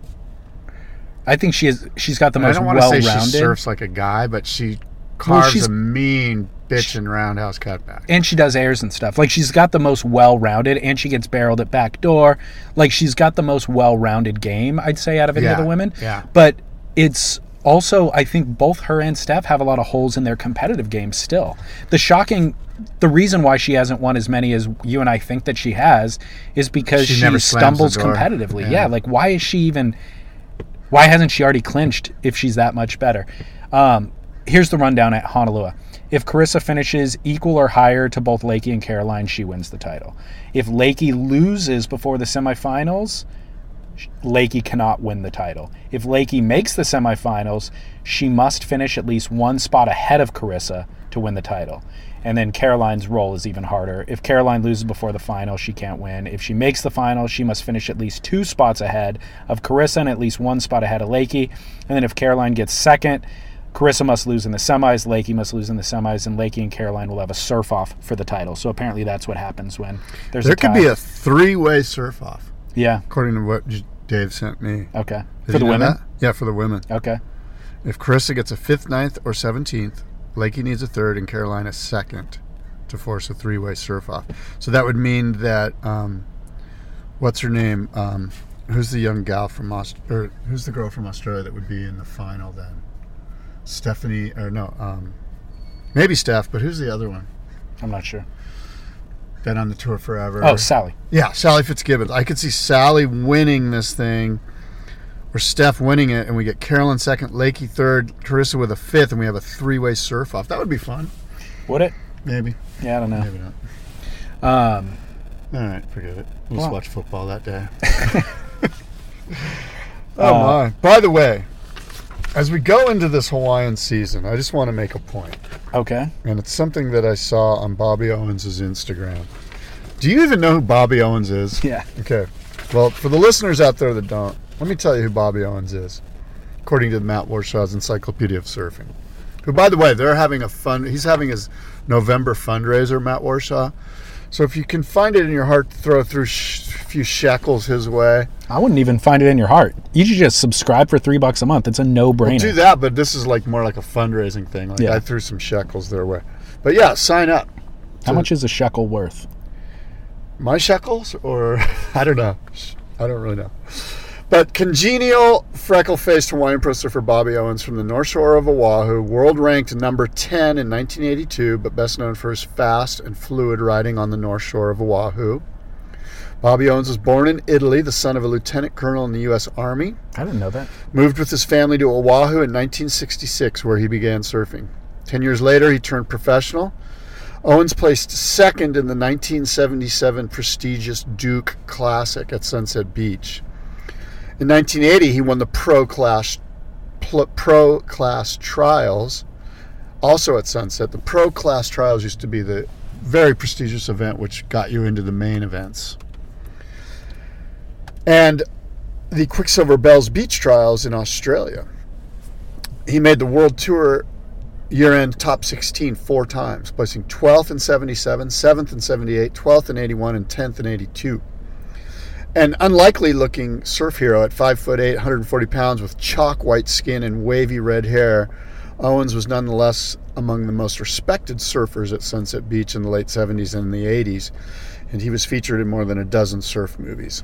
I think she is she's got the most. I don't want to say she surfs like a guy, but she carves she's- a mean bitch and roundhouse cutback. and she does airs and stuff. Like she's got the most well-rounded, and she gets barreled at back door. Like she's got the most well-rounded game, I'd say, out of any of the women. yeah. But it's also, I think, both her and Steph have a lot of holes in their competitive game still. The shocking, the reason why she hasn't won as many as you and I think that she has is because She she, stumbles competitively. Yeah. Yeah. Like why is she even? Why hasn't she already clinched if she's that much better? Um, here's the rundown at Honolulu. If Carissa finishes equal or higher to both Lakey and Caroline, she wins the title. If Lakey loses before the semifinals, Lakey cannot win the title. If Lakey makes the semifinals, she must finish at least one spot ahead of Carissa to win the title. And then Caroline's role is even harder. If Caroline loses before the final, she can't win. If she makes the final, she must finish at least two spots ahead of Carissa and at least one spot ahead of Lakey. And then if Caroline gets second, Carissa must lose in the semis, Lakey must lose in the semis, and Lakey and Caroline will have a surf off for the title. So apparently that's what happens when there's There could be a three-way surf off, yeah. according to what Dave sent me. Okay. Did for the women. that? Yeah, for the women. Okay. If Carissa gets a fifth, ninth, or seventeenth, Lakey needs a third, and Carolina a second to force a three-way surf off. So that would mean that um, what's her name? Um, who's the young gal from Aust- or who's the girl from Australia that would be in the final then? Stephanie or no? Um, maybe Steph, but who's the other one? I'm not sure. Been on the tour forever. Oh, Sally. Yeah, Sally Fitzgibbons. I could see Sally winning this thing, or Steph winning it, and we get Caroline second, Lakey third, Carissa with a fifth, and we have a three-way surf off. That would be fun. Would it? Maybe, Yeah, I don't know. maybe not. Um, All right, forget it. We'll just watch football that day. Uh, oh my! By the way, as we go into this Hawaiian season, I just want to make a point, okay. and it's something that I saw on Bobby Owens' Instagram. Do you even know who Bobby Owens is? Yeah. Okay. Well, for the listeners out there that don't, let me tell you who Bobby Owens is, according to Matt Warshaw's Encyclopedia of Surfing. Who, by the way, they're having a fun. He's having his November fundraiser, Matt Warshaw. So if you can find it in your heart to throw through sh- a few shekels his way, I wouldn't even find it in your heart. You should just subscribe for three bucks a month. It's a no-brainer. do that. But this is like more like a fundraising thing. Like Yeah. I threw some shekels their way. But yeah, sign up. How much is a shekel worth? my shekels or I don't know. I don't really know. But congenial, freckle-faced Hawaiian pro surfer Bobby Owens from the North Shore of Oahu, world ranked number 10 in 1982, but best known for his fast and fluid riding on the North Shore of Oahu. Bobby Owens was born in Italy, the son of a lieutenant colonel in the U.S. Army. I didn't know that. Moved with his family to Oahu in 1966, where he began surfing. Ten years later, he turned professional. Owens placed second in the 1977 prestigious Duke Classic at Sunset Beach. In 1980, he won the Pro Class Pro Class Trials, also at Sunset. The Pro Class Trials used to be the very prestigious event which got you into the main events. And the Quiksilver Bells Beach Trials in Australia. He made the World Tour year end top 16 four times, placing 12th in 77, 7th in 78, 12th in 81, and 10th in 82. An unlikely looking surf hero at 5 foot 8, 140 pounds with chalk white skin and wavy red hair, Owens was nonetheless among the most respected surfers at Sunset Beach in the late 70s and the 80s, and he was featured in more than a dozen surf movies.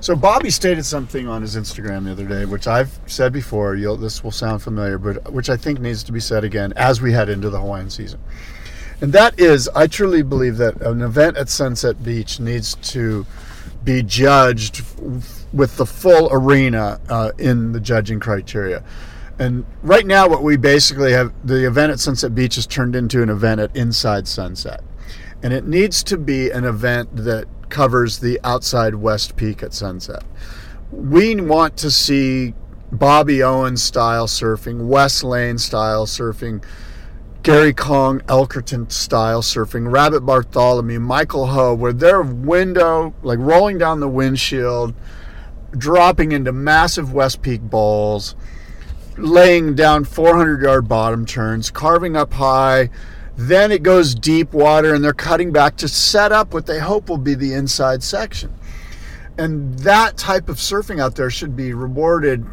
So Bobby stated something on his Instagram the other day, which I've said before. This will sound familiar, but which I think needs to be said again as we head into the Hawaiian season. And that is, I truly believe that an event at Sunset Beach needs to be judged with the full arena uh, in the judging criteria. And right now, what we basically have the event at Sunset Beach has turned into an event at Inside Sunset. And it needs to be an event that covers the outside West Peak at sunset. We want to see Bobby Owens style surfing, Wes Laine style surfing, Gary Kong, Elkerton style surfing, Rabbit Bartholomew, Michael Ho, where their window, like rolling down the windshield, dropping into massive West Peak bowls, laying down 400 yard bottom turns, carving up high. Then it goes deep water and they're cutting back to set up what they hope will be the inside section. And that type of surfing out there should be rewarded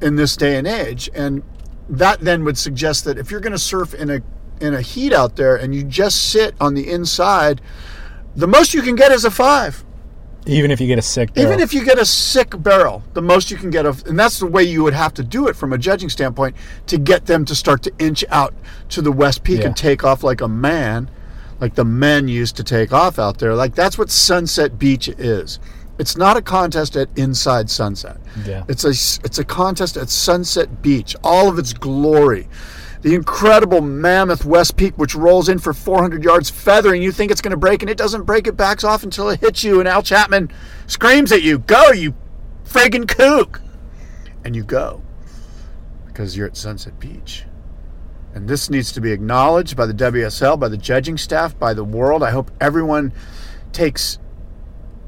in this day and age. And that then would suggest that if you're going to surf in a in a heat out there and you just sit on the inside, the most you can get is a five. Even if you get a sick Even if you get a sick barrel, the most you can get of, and that's the way you would have to do it from a judging standpoint to get them to start to inch out to the West Peak Yeah. and take off like a man, like the men used to take off out there. Like that's what Sunset Beach is. It's not a contest at Inside Sunset. Yeah. It's a it's a contest at Sunset Beach. All of its glory. The incredible mammoth West Peak, which rolls in for 400 yards, feathering. You think it's going to break, and it doesn't break. It backs off until it hits you, and Owl Chapman screams at you, "Go, you friggin' kook!" And you go because you're at Sunset Beach. And this needs to be acknowledged by the WSL, by the judging staff, by the world. I hope everyone takes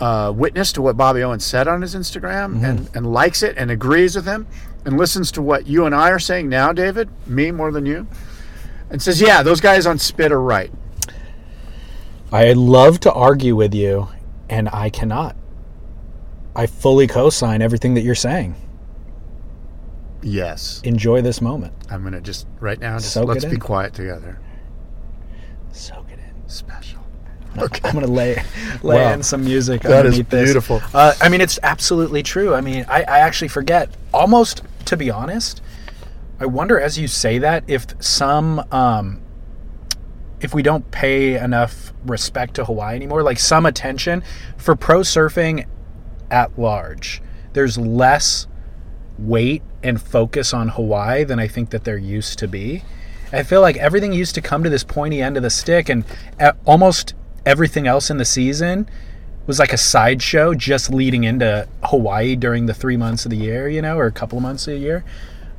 uh, witness to what Bobby Owens said on his Instagram and, and likes it and agrees with him and listens to what you and I are saying now, David, me more than you, and says, yeah, those guys on Spit are right. I love to argue with you, and I cannot. I fully co sign everything that you're saying. Yes. Enjoy this moment. I'm going to just, right now, just Soak let's be quiet together. Soak it in. Special. I'm gonna lay lay Wow. in some music. That is beautiful. Uh, I mean, it's absolutely true. I mean, I, I actually forget. Almost to be honest, I wonder as you say that if some um, if we don't pay enough respect to Hawaii anymore, like some attention for pro surfing at large. There's less weight and focus on Hawaii than I think that there used to be. I feel like everything used to come to this pointy end of the stick, and uh, almost everything else in the season was like a sideshow just leading into Hawaii during the three months of the year, you know, or a couple of months a year.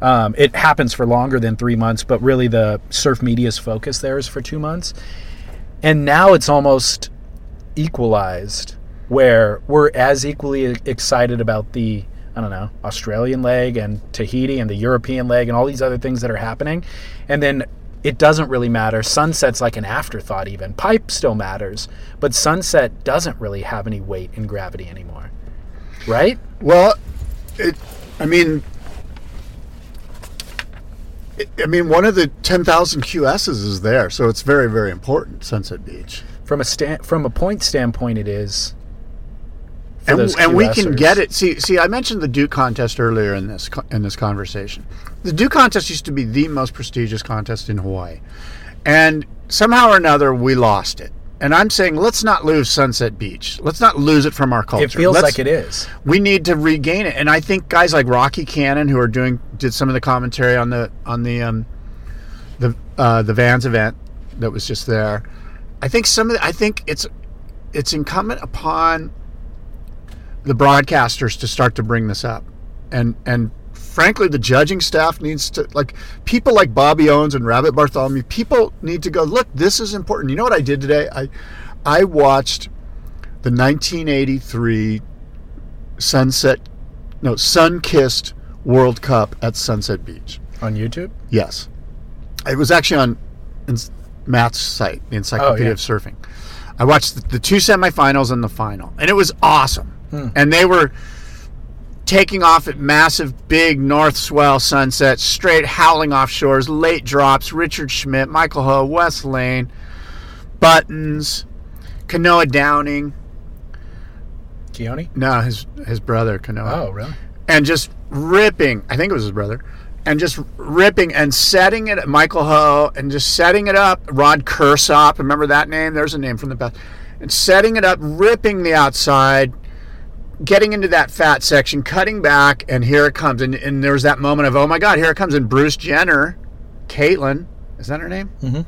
Um, it happens for longer than three months, but really the surf media's focus there is for two months. And now it's almost equalized where we're as equally excited about the I don't know Australian leg and Tahiti and the European leg and all these other things that are happening, and then it doesn't really matter. Sunset's like an afterthought. Even pipe still matters, but sunset doesn't really have any weight and gravity anymore, right? Well, it, I mean, it, I mean, one of the 10,000 QSs is there, so it's very, very important, Sunset Beach. From a stand from a point standpoint, it is. And, and we can get it. See, see, I mentioned the Duke contest earlier in this in this conversation. The Duke contest used to be the most prestigious contest in Hawaii, and somehow or another we lost it. And I'm saying let's not lose Sunset Beach. Let's not lose it from our culture. It feels Let's- like it is. we need to regain it. And I think guys like Rocky Cannon, who are doing did some of the commentary on the on the um, the uh, the Vans event that was just there. I think some of the, I think it's it's incumbent upon the broadcasters to start to bring this up, and and frankly, the judging staff needs to like people like Bobby Owens and Rabbit Bartholomew. People need to go look. This is important. You know what I did today? I I watched the 1983 Sunset, no Sunkist World Cup at Sunset Beach. On YouTube? Yes, it was actually on Matt's site, the Encyclopedia Oh, yeah. of Surfing. I watched the, the two semifinals and the final, and it was awesome. Hmm. and they were taking off at massive, big north swell sunsets, straight howling offshores, late drops. Richard Schmidt, Michael Ho, Wes Laine, Buttons, Kainoa Downing. Keone? No, his his brother Kainoa Oh, really? and just ripping. I think it was his brother, and just ripping and setting it. Michael Ho and just setting it up. Rod Kursop, remember that name? There's a name from the past. And setting it up, ripping the outside, getting into that fat section, cutting back, and here it comes. And, and there was that moment of, oh my God, here it comes. And Bruce Jenner, Caitlin, is that her name? Mm-hmm.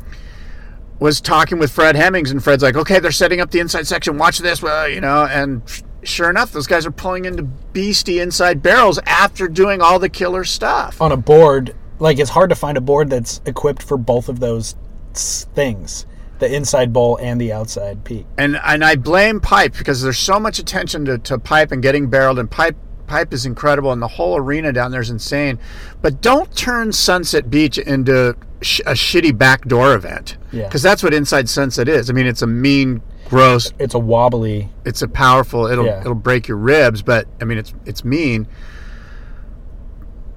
Was talking with Fred Hemmings, and Fred's like, okay, they're setting up the inside section. Watch this, well, you know, and sure enough, those guys are pulling into beastie inside barrels after doing all the killer stuff. On a board, like it's hard to find a board that's equipped for both of those things the inside bowl and the outside peak. And and I blame pipe because there's so much attention to, to pipe and getting barreled, and pipe pipe is incredible, and the whole arena down there is insane. But don't turn Sunset Beach into sh- a shitty backdoor event. Yeah. Because that's what Inside Sunset is. I mean, it's a mean, gross. It's a wobbly. It's a powerful. It'll Yeah. it'll break your ribs, but I mean, it's it's mean.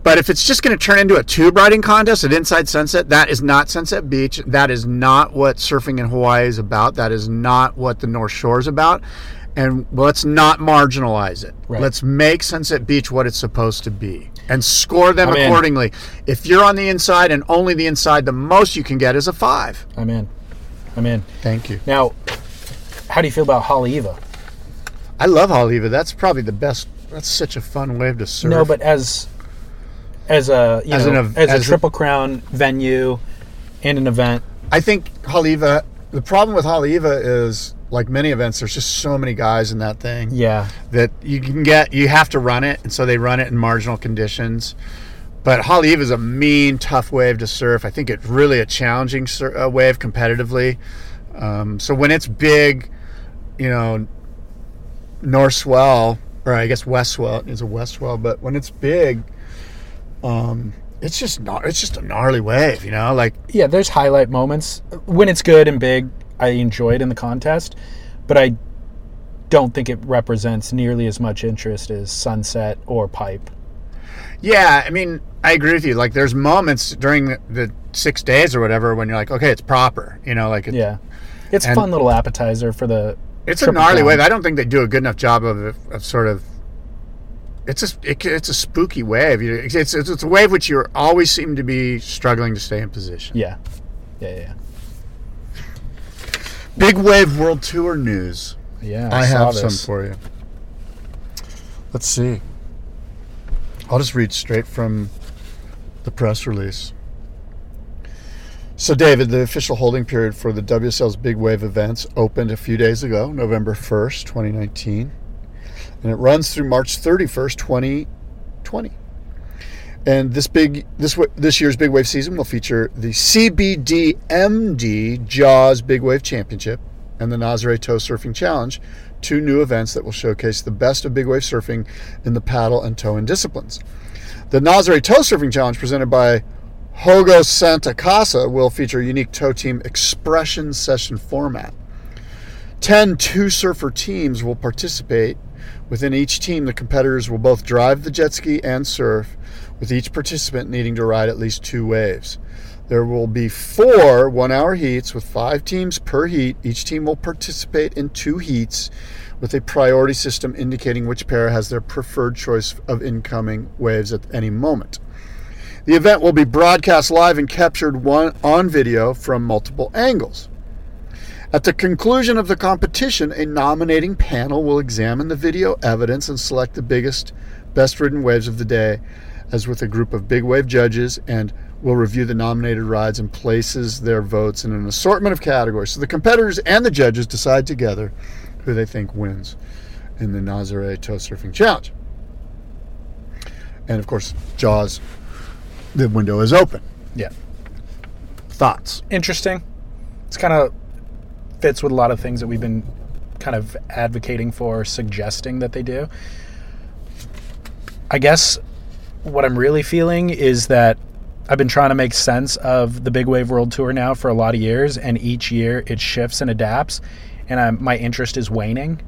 But if it's just going to turn into a tube riding contest at Inside Sunset, that is not Sunset Beach. That is not what surfing in Hawaii is about. That is not what the North Shore is about. And let's not marginalize it. Right. Let's make Sunset Beach what it's supposed to be and score them I'm in. accordingly. If you're on the inside and only the inside, the most you can get is a five. I'm in. I'm in. Thank you. Now, how do you feel about Haleiwa? I love Haleiwa. That's probably the best. That's such a fun wave to surf. No, but as as a you As know, an as a as a- triple crown venue and an event. I think Haleiwa. The problem with Haleiwa is, like many events, there's just so many guys in that thing Yeah. that you can get. You have to run it, and so they run it in marginal conditions. But Haleiwa is a mean, tough wave to surf. I think it's really a challenging sur- uh, wave competitively. Um, so when it's big, you know, north swell, or I guess west swell is a west swell, but when it's big, um, it's just gnar- it's just a gnarly wave, you know, like Yeah, there's highlight moments when it's good and big. I enjoy it in the contest, but I don't think it represents nearly as much interest as Sunset or Pipe. Yeah, I mean, I agree with you. Like, there's moments during the, six days or whatever when you're like, okay, it's proper. You know, like it, Yeah, it's a fun little appetizer for the. it's a gnarly crown. wave. I don't think they do a good enough job of, of sort of. It's a it, it's a spooky wave. You- It's, it's it's a wave which you always seem to be struggling to stay in position. Yeah, yeah, yeah. Big Wave World Tour news. Yeah, I, saw have some for you. Let's see. I'll just read straight from the press release. So, David, the official holding period for the WSL's Big Wave events opened a few days ago, November 1st, 2019. And it runs through March 31st, 2020. And this big this this year's Big Wave season will feature the CBDMD Jaws Big Wave Championship and the Nazare Tow Surfing Challenge, two new events that will showcase the best of big wave surfing in the paddle and towing disciplines. The Nazare Tow Surfing Challenge, presented by Hogo Santa Casa, will feature a unique tow team expression session format. Ten two surfer teams will participate. Within each team, the competitors will both drive the jet ski and surf, with each participant needing to ride at least two waves. There will be four one hour heats with five teams per heat. Each team will participate in two heats with a priority system indicating which pair has their preferred choice of incoming waves at any moment. The event will be broadcast live and captured one on video from multiple angles. At the conclusion of the competition, a nominating panel will examine the video evidence and select the biggest, best ridden waves of the day, as with a group of big wave judges, and will review the nominated rides and places their votes in an assortment of categories. So the competitors and the judges decide together who they think wins in the Nazare Tow Surfing Challenge. And of course, Jaws, the window is open. Yeah, Thoughts? interesting. It's kind of fits with a lot of things that we've been kind of advocating for, suggesting that they do. I guess what I'm really feeling is that I've been trying to make sense of the Big Wave World Tour now for a lot of years, and each year it shifts and adapts, and i my interest is waning.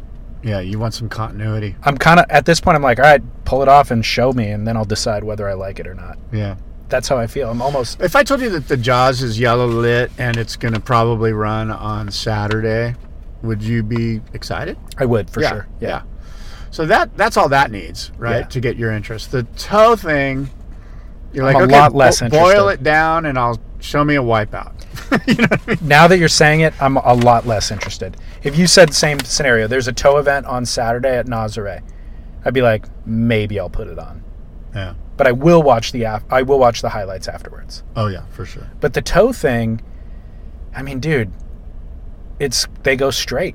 Yeah, you want some continuity. I'm kind of at this point. I'm like, all right, pull it off and show me, and then I'll decide whether I like it or not. Yeah. That's how I feel. I'm almost If I told you that the Jaws is yellow lit and it's going to probably run on Saturday, would you be excited? I would for yeah, sure. Yeah. So that that's all that needs, right, Yeah. to get your interest. The tow thing, you're I'm like, a okay, lot less bo- boil it down and I'll show me a wipeout. you know what I mean? Now that you're saying it, I'm a lot less interested. If you said the same scenario, there's a tow event on Saturday at Nazare, I'd be like, maybe I'll put it on. Yeah. But I will watch the af- I will watch the highlights afterwards. Oh yeah, for sure. But the tow thing, I mean, dude, it's they go straight.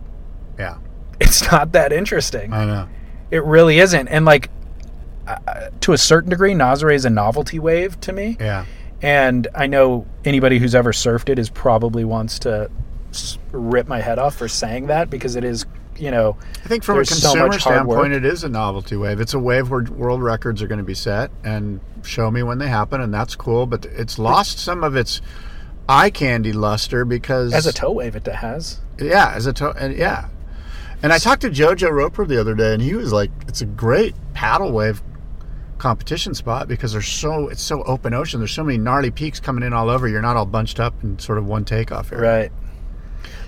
Yeah, It's not that interesting. I know. It really isn't. And like, uh, to a certain degree, Nazare is a novelty wave to me. Yeah. And I know anybody who's ever surfed it is probably wants to rip my head off for saying that because it is, you know, I think from a consumer hard standpoint, it is a novelty wave. It's a wave where world records are going to be set and show me when they happen, and that's cool. But it's lost some of its eye candy luster because as a tow wave it has. Yeah, as a to- and yeah. And I talked to Jojo Roper the other day, and he was like, "It's a great paddle wave competition spot because there's so it's so open ocean. There's so many gnarly peaks coming in all over. You're not all bunched up in sort of one takeoff area. Right.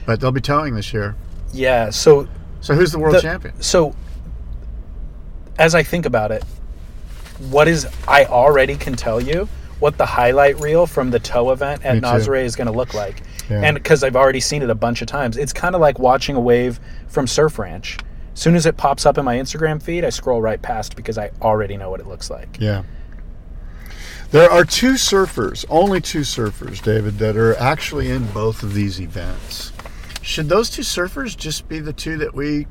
But they'll be towing this year. Yeah. So So who's the world the- champion? So, as I think about it, what is I already can tell you what the highlight reel from the tow event at Nazare is going to look like, Yeah. and because I've already seen it a bunch of times, it's kind of like watching a wave from Surf Ranch. As soon as it pops up in my Instagram feed, I scroll right past because I already know what it looks like. Yeah. There are two surfers, only two surfers, David, that are actually in both of these events. Should those two surfers just be the two that we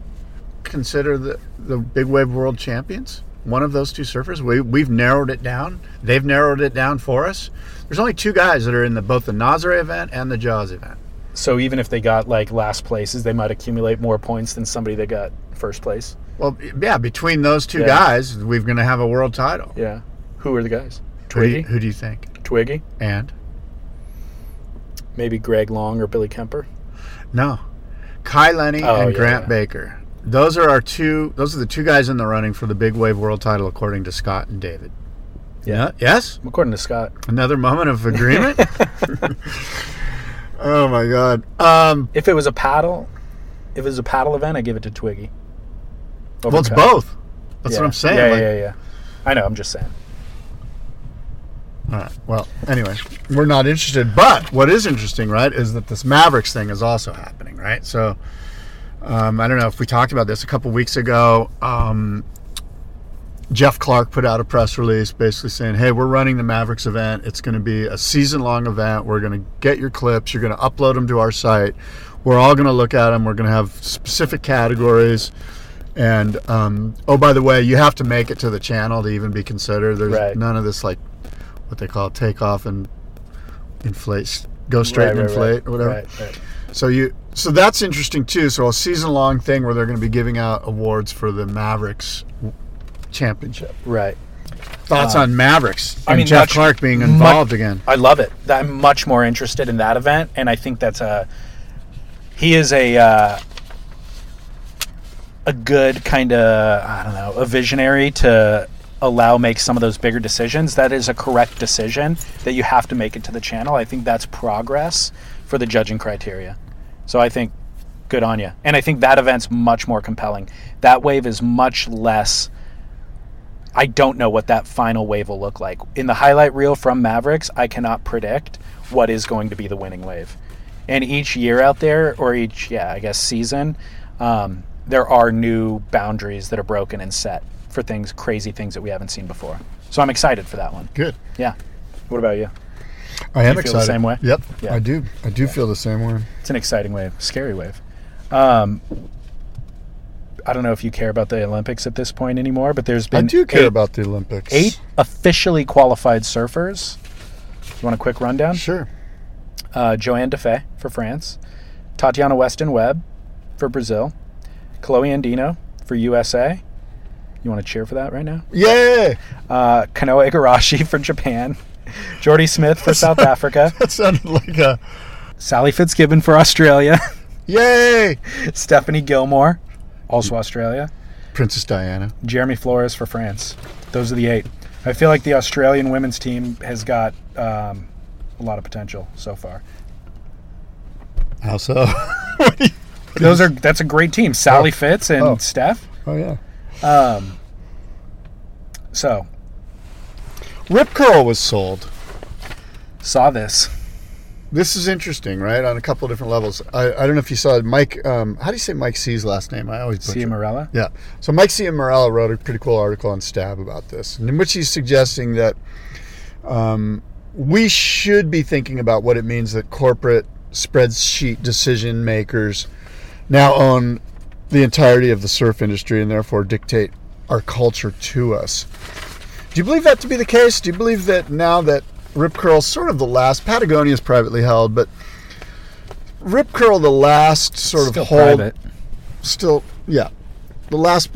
consider the, the big wave world champions? One of those two surfers? We, we've narrowed it down. They've narrowed it down for us. There's only two guys that are in the, both the Nazare event and the Jaws event. So even if they got like last places, they might accumulate more points than somebody that got first place. Well, yeah, between those two Yeah. guys, we're going to have a world title. Yeah. Who are the guys? Who do, you, Twiggy. who do you think? Twiggy. And? Maybe Greg Long or Billy Kemper. No. Kai Lenny Oh, and yeah, Grant yeah. Baker. Those are our two those are the two guys in the running for the big wave world title according to Scott and David. Yeah. Yes? According to Scott. Another moment of agreement? oh my god. Um If it was a paddle, if it was a paddle event, I give it to Twiggy. Well it's Cut. both. That's Yeah. what I'm saying. Yeah, like- yeah, yeah. I know. I'm just saying. All right. Well, anyway, we're not interested. But what is interesting, right, is that this Mavericks thing is also happening, right? So, um, I don't know if we talked about this a couple weeks ago. Um, Jeff Clark put out a press release basically saying, hey, we're running the Mavericks event. It's going to be a season long event. We're going to get your clips, you're going to upload them to our site. We're all going to look at them. We're going to have specific categories. And um, oh, by the way, you have to make it to the channel to even be considered. There's Right. none of this like what they call take off and inflate, go straight Right, and right, inflate right. or whatever. Right, right. So you, so that's interesting too. So a season long thing where they're going to be giving out awards for the Mavericks championship. Right. Thoughts on Mavericks and Uh, I mean, Jeff much- Clark being involved again? I love it. I'm much more interested in that event, and I think that's a. He is a. Uh, a good kind of I don't know a visionary to allow make some of those bigger decisions. That is a correct decision that you have to make it to the channel. I think that's progress for the judging criteria. So I think good on you. And I think that event's much more compelling. That wave is much less. I don't know what that final wave will look like. In the highlight reel from Mavericks, I cannot predict what is going to be the winning wave. And each year out there, or each, yeah, I guess season, um, there are new boundaries that are broken and set for things, crazy things that we haven't seen before. So I'm excited for that one. Good. Yeah. What about you? I am you feel the excited. same way? Yep, Yeah. I do. I do feel the same way. It's an exciting wave, scary wave. Um, I don't know if you care about the Olympics at this point anymore, but there's been I do care eight, about the Olympics. eight officially qualified surfers. You want a quick rundown? Sure. Uh, Johanne Defay for France, Tatiana Weston Webb for Brazil, Kolohe Andino for USA. You want to cheer for that right now? Yeah. Uh, Kanoa Igarashi for Japan, Jordy Smith for South Africa, That sounded like a Sally Fitzgibbon for Australia, yay! Stephanie Gilmore also Australia. Princess Diana. Jeremy Flores for France. Those are the eight. I feel like the Australian women's team has got um, a lot of potential so far. How so? What do you- Those are that's a great team. Sally Fitz and Oh. Steph. oh yeah. Um, so Rip Curl was sold. saw this. This is interesting, right? On a couple of different levels. I, I don't know if you saw it. Mike. Um, how do you say Mike C's last name? I always butcher. Morella. Yeah. So Mike Ciaramella wrote a pretty cool article on Stab about this, in which he's suggesting that um, we should be thinking about what it means that corporate spreadsheet decision makers now own the entirety of the surf industry and therefore dictate our culture to us. Do you believe that to be the case? Do you believe that now that Rip Curl's sort of the last, Patagonia is privately held, but Rip Curl, the last sort Still of hold, private. still yeah the last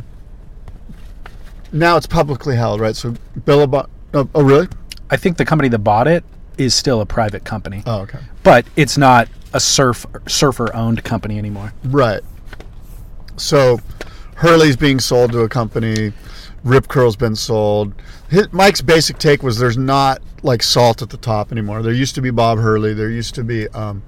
now it's publicly held right so billabong oh, oh really I think the company that bought it is still a private company, oh okay but it's not a surf surfer owned company anymore. right so hurley's being sold to a company rip curl's been sold. His, mike's basic take was there's not like salt at the top anymore. There used to be bob hurley there used to be um,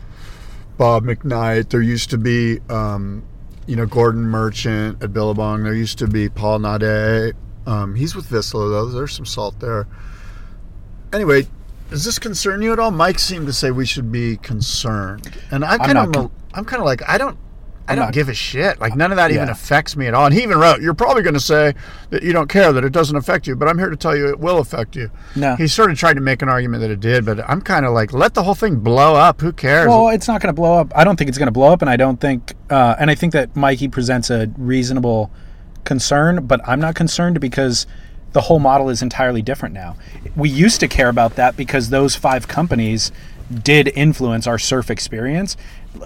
bob mcknight there used to be um, you know gordon merchant at billabong there used to be paul naude um, he's with Vissla though there's some salt there. Anyway does this concern you at all? Mike seemed to say we should be concerned. And i kind of con- i'm kind of like i don't I don't not- give a shit. Like none of that even affects me at all. And he even wrote, "You're probably going to say that you don't care that it doesn't affect you, but I'm here to tell you it will affect you." No. He sort of tried to make an argument that it did, but I'm kind of like, let the whole thing blow up. Who cares? Well, it's not going to blow up. I don't think it's going to blow up, and I don't think, uh, and I think that Mikey presents a reasonable concern, but I'm not concerned because the whole model is entirely different now. We used to care about that because those five companies did influence our surf experience.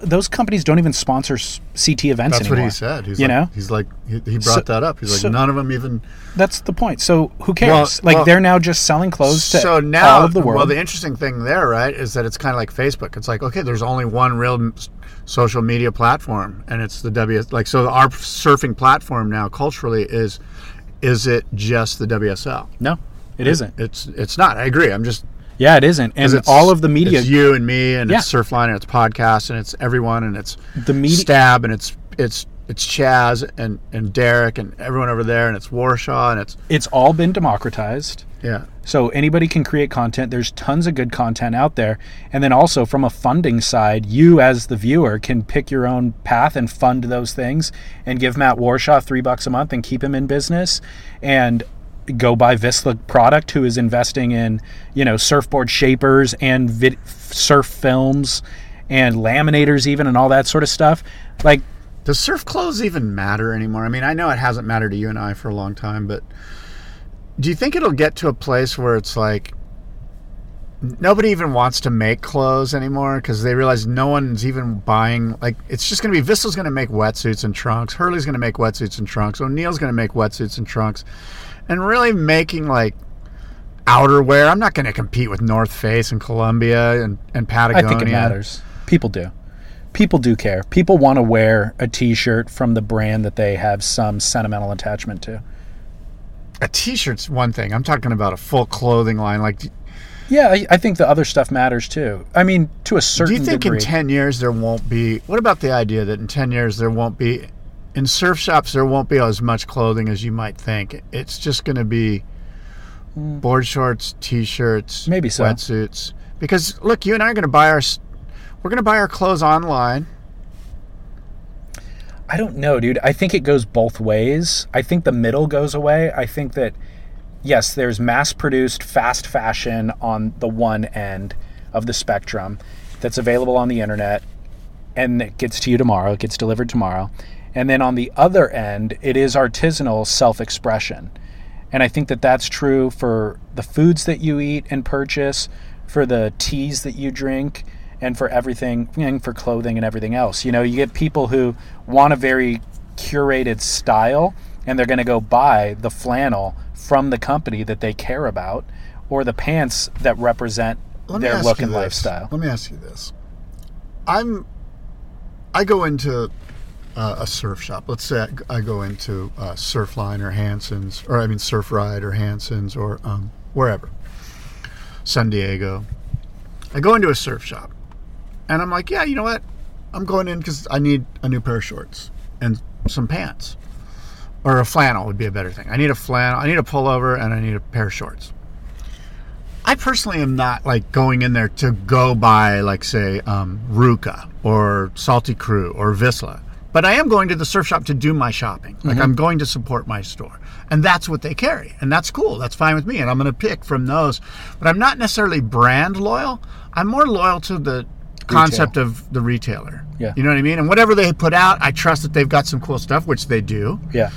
Those companies don't even sponsor CT events That's what anymore. he said. He's you like, know, he's like, he, he brought So- that up. He's like, so- none of them even. that's the point. So who cares? Well- like well- they're now just selling clothes to So now, all of the world. well, the interesting thing there, right, is that it's kind of like Facebook. It's like, okay, there's only one real social media platform, and it's the W. Like, so our surfing platform now, culturally, is is it just the WSL? no, it isn't. It's it's not. I agree. I'm just Yeah, it isn't. And all of the media, It's you and me, and it's Surfline, and it's podcast, and it's everyone, and it's the media, Stab, and it's it's it's Chaz and and Derek and everyone over there, and it's Warshaw, and it's it's all been democratized. yeah. So anybody can create content. There's tons of good content out there. And then also from a funding side, you as the viewer can pick your own path and fund those things and give Matt Warshaw three bucks a month and keep him in business and go buy Vissla product who is investing in, you know, surfboard shapers and vid- surf films and laminators even and all that sort of stuff. Like Does surf clothes even matter anymore? I mean, I know it hasn't mattered to you and I for a long time, but do you think it'll get to a place where it's like nobody even wants to make clothes anymore because they realize no one's even buying? Like, it's just going to be Vissla's going to make wetsuits and trunks, Hurley's going to make wetsuits and trunks, O'Neill's going to make wetsuits and trunks, and really making like outerwear. I'm not going to compete with North Face and Columbia and, and Patagonia. I think it matters. People do. People do care. People want to wear a T-shirt from the brand that they have some sentimental attachment to. A t-shirt's one thing. I'm talking about a full clothing line. Like, Yeah, I, I think the other stuff matters too. I mean, to a certain. do you think degree. in 10 years there won't be? What about the idea that in 10 years there won't be? In surf shops, there won't be as much clothing as you might think. It's just going to be mm. board shorts, t-shirts, Maybe so. wetsuits. Because look, you and I are going to buy our, we're going to buy our clothes online. I don't know, dude. I think it goes both ways. I think the middle goes away. I think that yes, there's mass-produced fast fashion on the one end of the spectrum that's available on the internet and it gets to you tomorrow, it gets delivered tomorrow. And then on the other end, it is artisanal self-expression. And I think that that's true for the foods that you eat and purchase, for the teas that you drink, and for everything, and for clothing and everything else. You know, you get people who want a very curated style, and they're going to go buy the flannel from the company that they care about, or the pants that represent Let their look and this. lifestyle. Let me ask you this. I'm I go into uh, a surf shop. Let's say I, I go into uh, Surfline or Hansen's, or I mean Surf Ride or Hansen's or um, wherever, San Diego. I go into a surf shop, and I'm like, yeah, you know what? I'm going in because I need a new pair of shorts and some pants, or a flannel would be a better thing. I need a flannel, I need a pullover, and I need a pair of shorts. I personally am not like going in there to go buy, like, say, um, Ruka or Salty Crew or Vissla. But I am going to the surf shop to do my shopping. Like, mm-hmm. I'm going to support my store. And that's what they carry. And that's cool. That's fine with me. And I'm going to pick from those. But I'm not necessarily brand loyal. I'm more loyal to the concept of the retailer. Yeah. You know what I mean? And whatever they put out, I trust that they've got some cool stuff, which they do Yeah.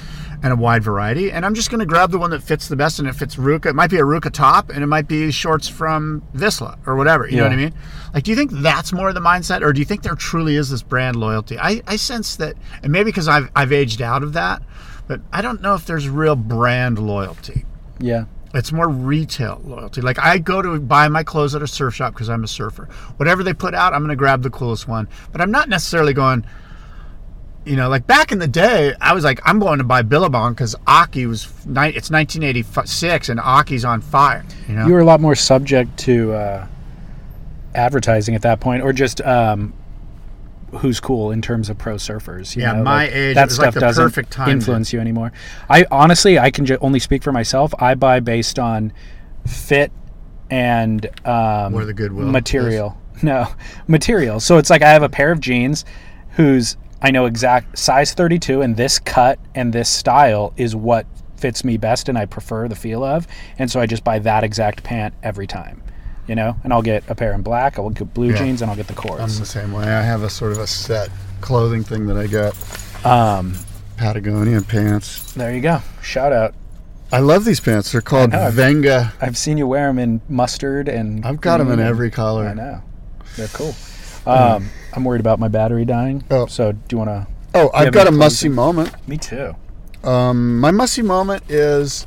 And a wide variety. And I'm just going to grab the one that fits the best. And if it's Ruka, it might be a Ruka top, and it might be shorts from Vissla or whatever. You know what I mean? Like, do you think that's more of the mindset, or do you think there truly is this brand loyalty? I, I sense that, and maybe because I've I've aged out of that, but I don't know if there's real brand loyalty. Yeah. It's more retail loyalty. Like I go to buy my clothes at a surf shop because I'm a surfer. Whatever they put out, I'm going to grab the coolest one. But I'm not necessarily going. You know, like back in the day, I was like, I'm going to buy Billabong because Occy was. It's 1986 and Occy's on fire. You know, You were a lot more subject to uh, advertising at that point, or just um, who's cool in terms of pro surfers. You Yeah, know? my like, age, that like stuff the doesn't perfect time to- influence you anymore. I honestly, I can only speak for myself. I buy based on fit and um, Where the Goodwill material. No material. So it's like I have a pair of jeans whose I know exact size 32 and this cut and this style is what fits me best and I prefer the feel of. And so I just buy that exact pant every time. You know, and I'll get a pair in black, I'll get blue Yeah. jeans, and I'll get the course. I'm the same way. I have a sort of a set clothing thing that I get. Um, Patagonia pants. there you go. Shout out. I love these pants. They're called. Venga. I've seen you wear them in mustard and. I've got them in every color. I know. They're cool. Um, I'm worried about my battery dying. Oh. So do you want to? Oh, I've got a musty moment. Me too. Um, my musty moment is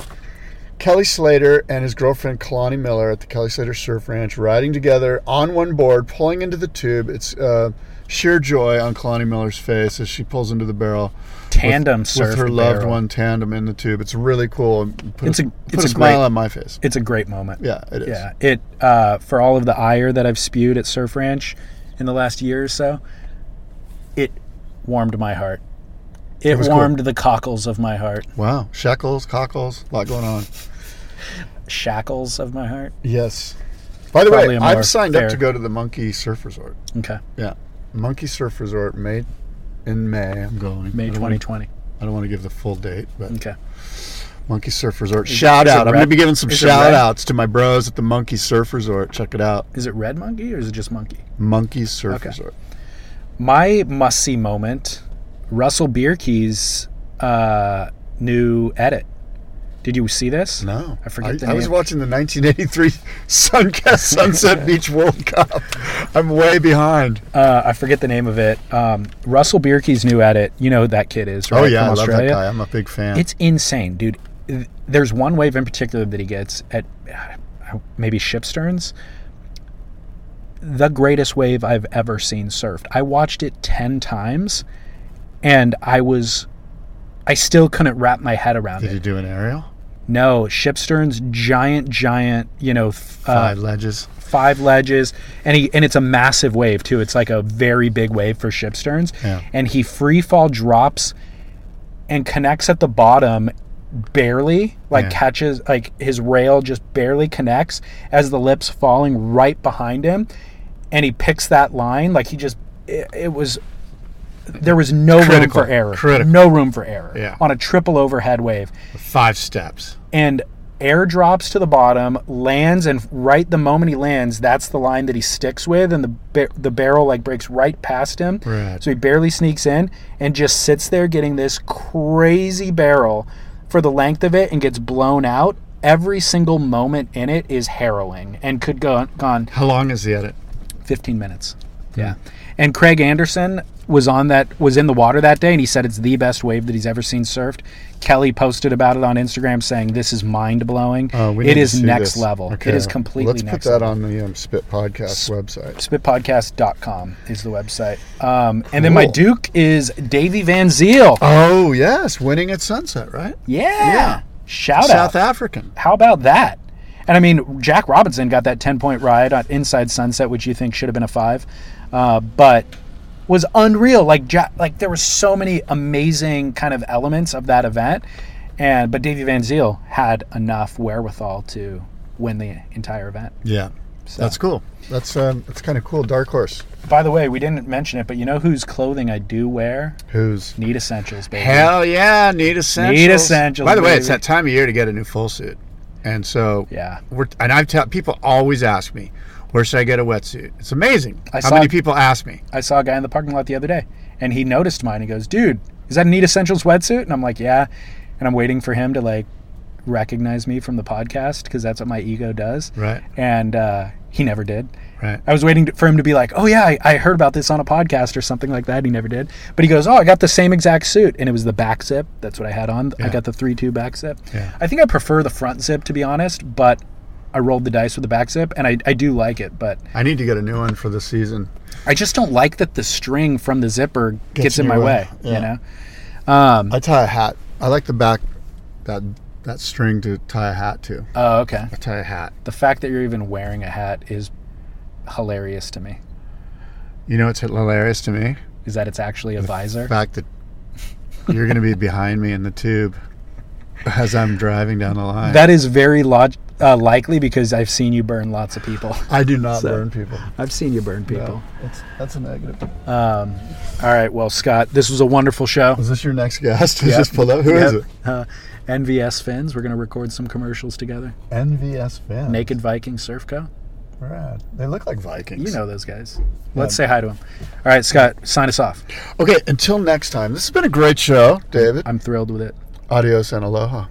Kelly Slater and his girlfriend Kalani Miller at the Kelly Slater Surf Ranch riding together on one board, pulling into the tube. It's uh, sheer joy on Kalani Miller's face as she pulls into the barrel. Tandem with, surf with her loved barrel. one tandem in the tube. It's really cool. Put It's a- put it's a, a smile great- on my face. It's a great moment. Yeah, it is. Yeah, it uh, for all of the ire that I've spewed at Surf Ranch in the last year or so, it warmed my heart. It, cool. warmed the cockles of my heart, Wow, shekels, cockles, a lot going on. shackles of my heart. Yes. By the Probably way, I've signed fair- up to go to the Monkey Surf Resort. Okay, Yeah, Monkey Surf Resort, May in May. I'm going. May I don't wanna- 2020. I don't want to give the full date, but Okay, Monkey Surf Resort. Shout it out. I'm going to be giving some Is shout outs to my bros at the Monkey Surf Resort. Check it out. is it Red Monkey or is it just Monkey? Monkey Surf Okay. Resort. My must see moment: Russell Bierke's uh, new edit. Did you see this? No. I forget the I was watching the 1983 Sunkist Sunset Beach World Cup. I'm way behind. Uh, I forget the name of it. Um, Russell Bierke's new edit. You know who that kid is, right? oh, yeah. I love that guy. I'm a big fan. It's insane, dude. Th- There's one wave in particular that he gets at uh, maybe Shipsterns. The greatest wave I've ever seen surfed. I watched it 10 times and I was I still couldn't wrap my head around Did it. Did you do an aerial? No, Shipstern's giant giant, you know, uh, Five ledges. five ledges and he and it's a massive wave too it's like a very big wave for shipsterns Yeah. and he free fall drops and connects at the bottom barely like Yeah. catches like his rail just barely connects as the lips falling right behind him and he picks that line like he just it, it was there was no room for error Critical. no room for error Yeah. on a triple overhead wave Five steps. and air drops to the bottom, lands, and right the moment he lands, that's the line that he sticks with, and the ba- the barrel like breaks right past him. Right. So he barely sneaks in and just sits there getting this crazy barrel for the length of it and gets blown out. Every single moment in it is harrowing and could go gone How long is the edit? 15 minutes. Yeah. And Craig Anderson was on that was in the water that day and he said it's the best wave that he's ever seen surfed. Kelly posted about it on Instagram saying this is mind blowing. Uh, it to next this. level. Okay, It is completely Let's put that level. on the um, Spit Podcast website. Spitpodcast.com is the website. Um, and then my Duke is Davy Van Zyl. Oh yes, winning at sunset, right? yeah. yeah. Shout South out. South African. How about that? And I mean, Jack Robinson got that 10 point ride on Inside Sunset, which you think should have been a five, uh, but was unreal. Like, Jack, like there were so many amazing kind of elements of that event. And, but Davy Van Zyl had enough wherewithal to win the entire event. Yeah, that's cool. That's um, that's kind of cool. Dark horse. By the way, we didn't mention it, but you know whose clothing I do wear? Who's Need Essentials, baby. Hell yeah, need essentials. Need essentials, By the way, it's that time of year to get a new full suit, and so Yeah. we're and I've tell people always ask me, where should I get a wetsuit? It's amazing I how saw- many people ask me. I saw a guy in the parking lot the other day, and he noticed mine. He goes, "Dude, is that a Need Essentials wetsuit?" And I'm like, "Yeah." And I'm waiting for him to like recognize me from the podcast because that's what my ego does. Right. And uh, he never did. Right. I was waiting to, for him to be like, "Oh yeah, I, I heard about this on a podcast or something like that." He never did. But he goes, "Oh, I got the same exact suit, and it was the back zip. That's what I had on. Yeah. I got the three two back zip. Yeah. I think I prefer the front zip to be honest, but I rolled the dice with the back zip, and I, I do like it. But I need to get a new one for the season. I just don't like that the string from the zipper gets, Gets in my way. way. You know. Um, I tie a hat. I like the back that that string to tie a hat to. oh, okay. I tie a hat. The fact that you're even wearing a hat is hilarious to me. You know what's hilarious to me? Is that it's actually a The visor? fact that you're going to be behind me in the tube as I'm driving down the line. That is very log- uh, likely because I've seen you burn lots of people. I do not So- burn people. I've seen you burn people. That's that's a negative. Um, all right. Well, Scott, this was a wonderful show. Is this your next guest? Is Yep. this pulled up? Who is Yep. it? Uh, NVS Fins. We're going to record some commercials together. NVS Vans. Naked Viking Surf Co. Rad. They look like Vikings. You know those guys. Let's say hi to them. All right, Scott, sign us off. Okay, until next time. This has been a great show, David. I'm thrilled with it. Adios and aloha.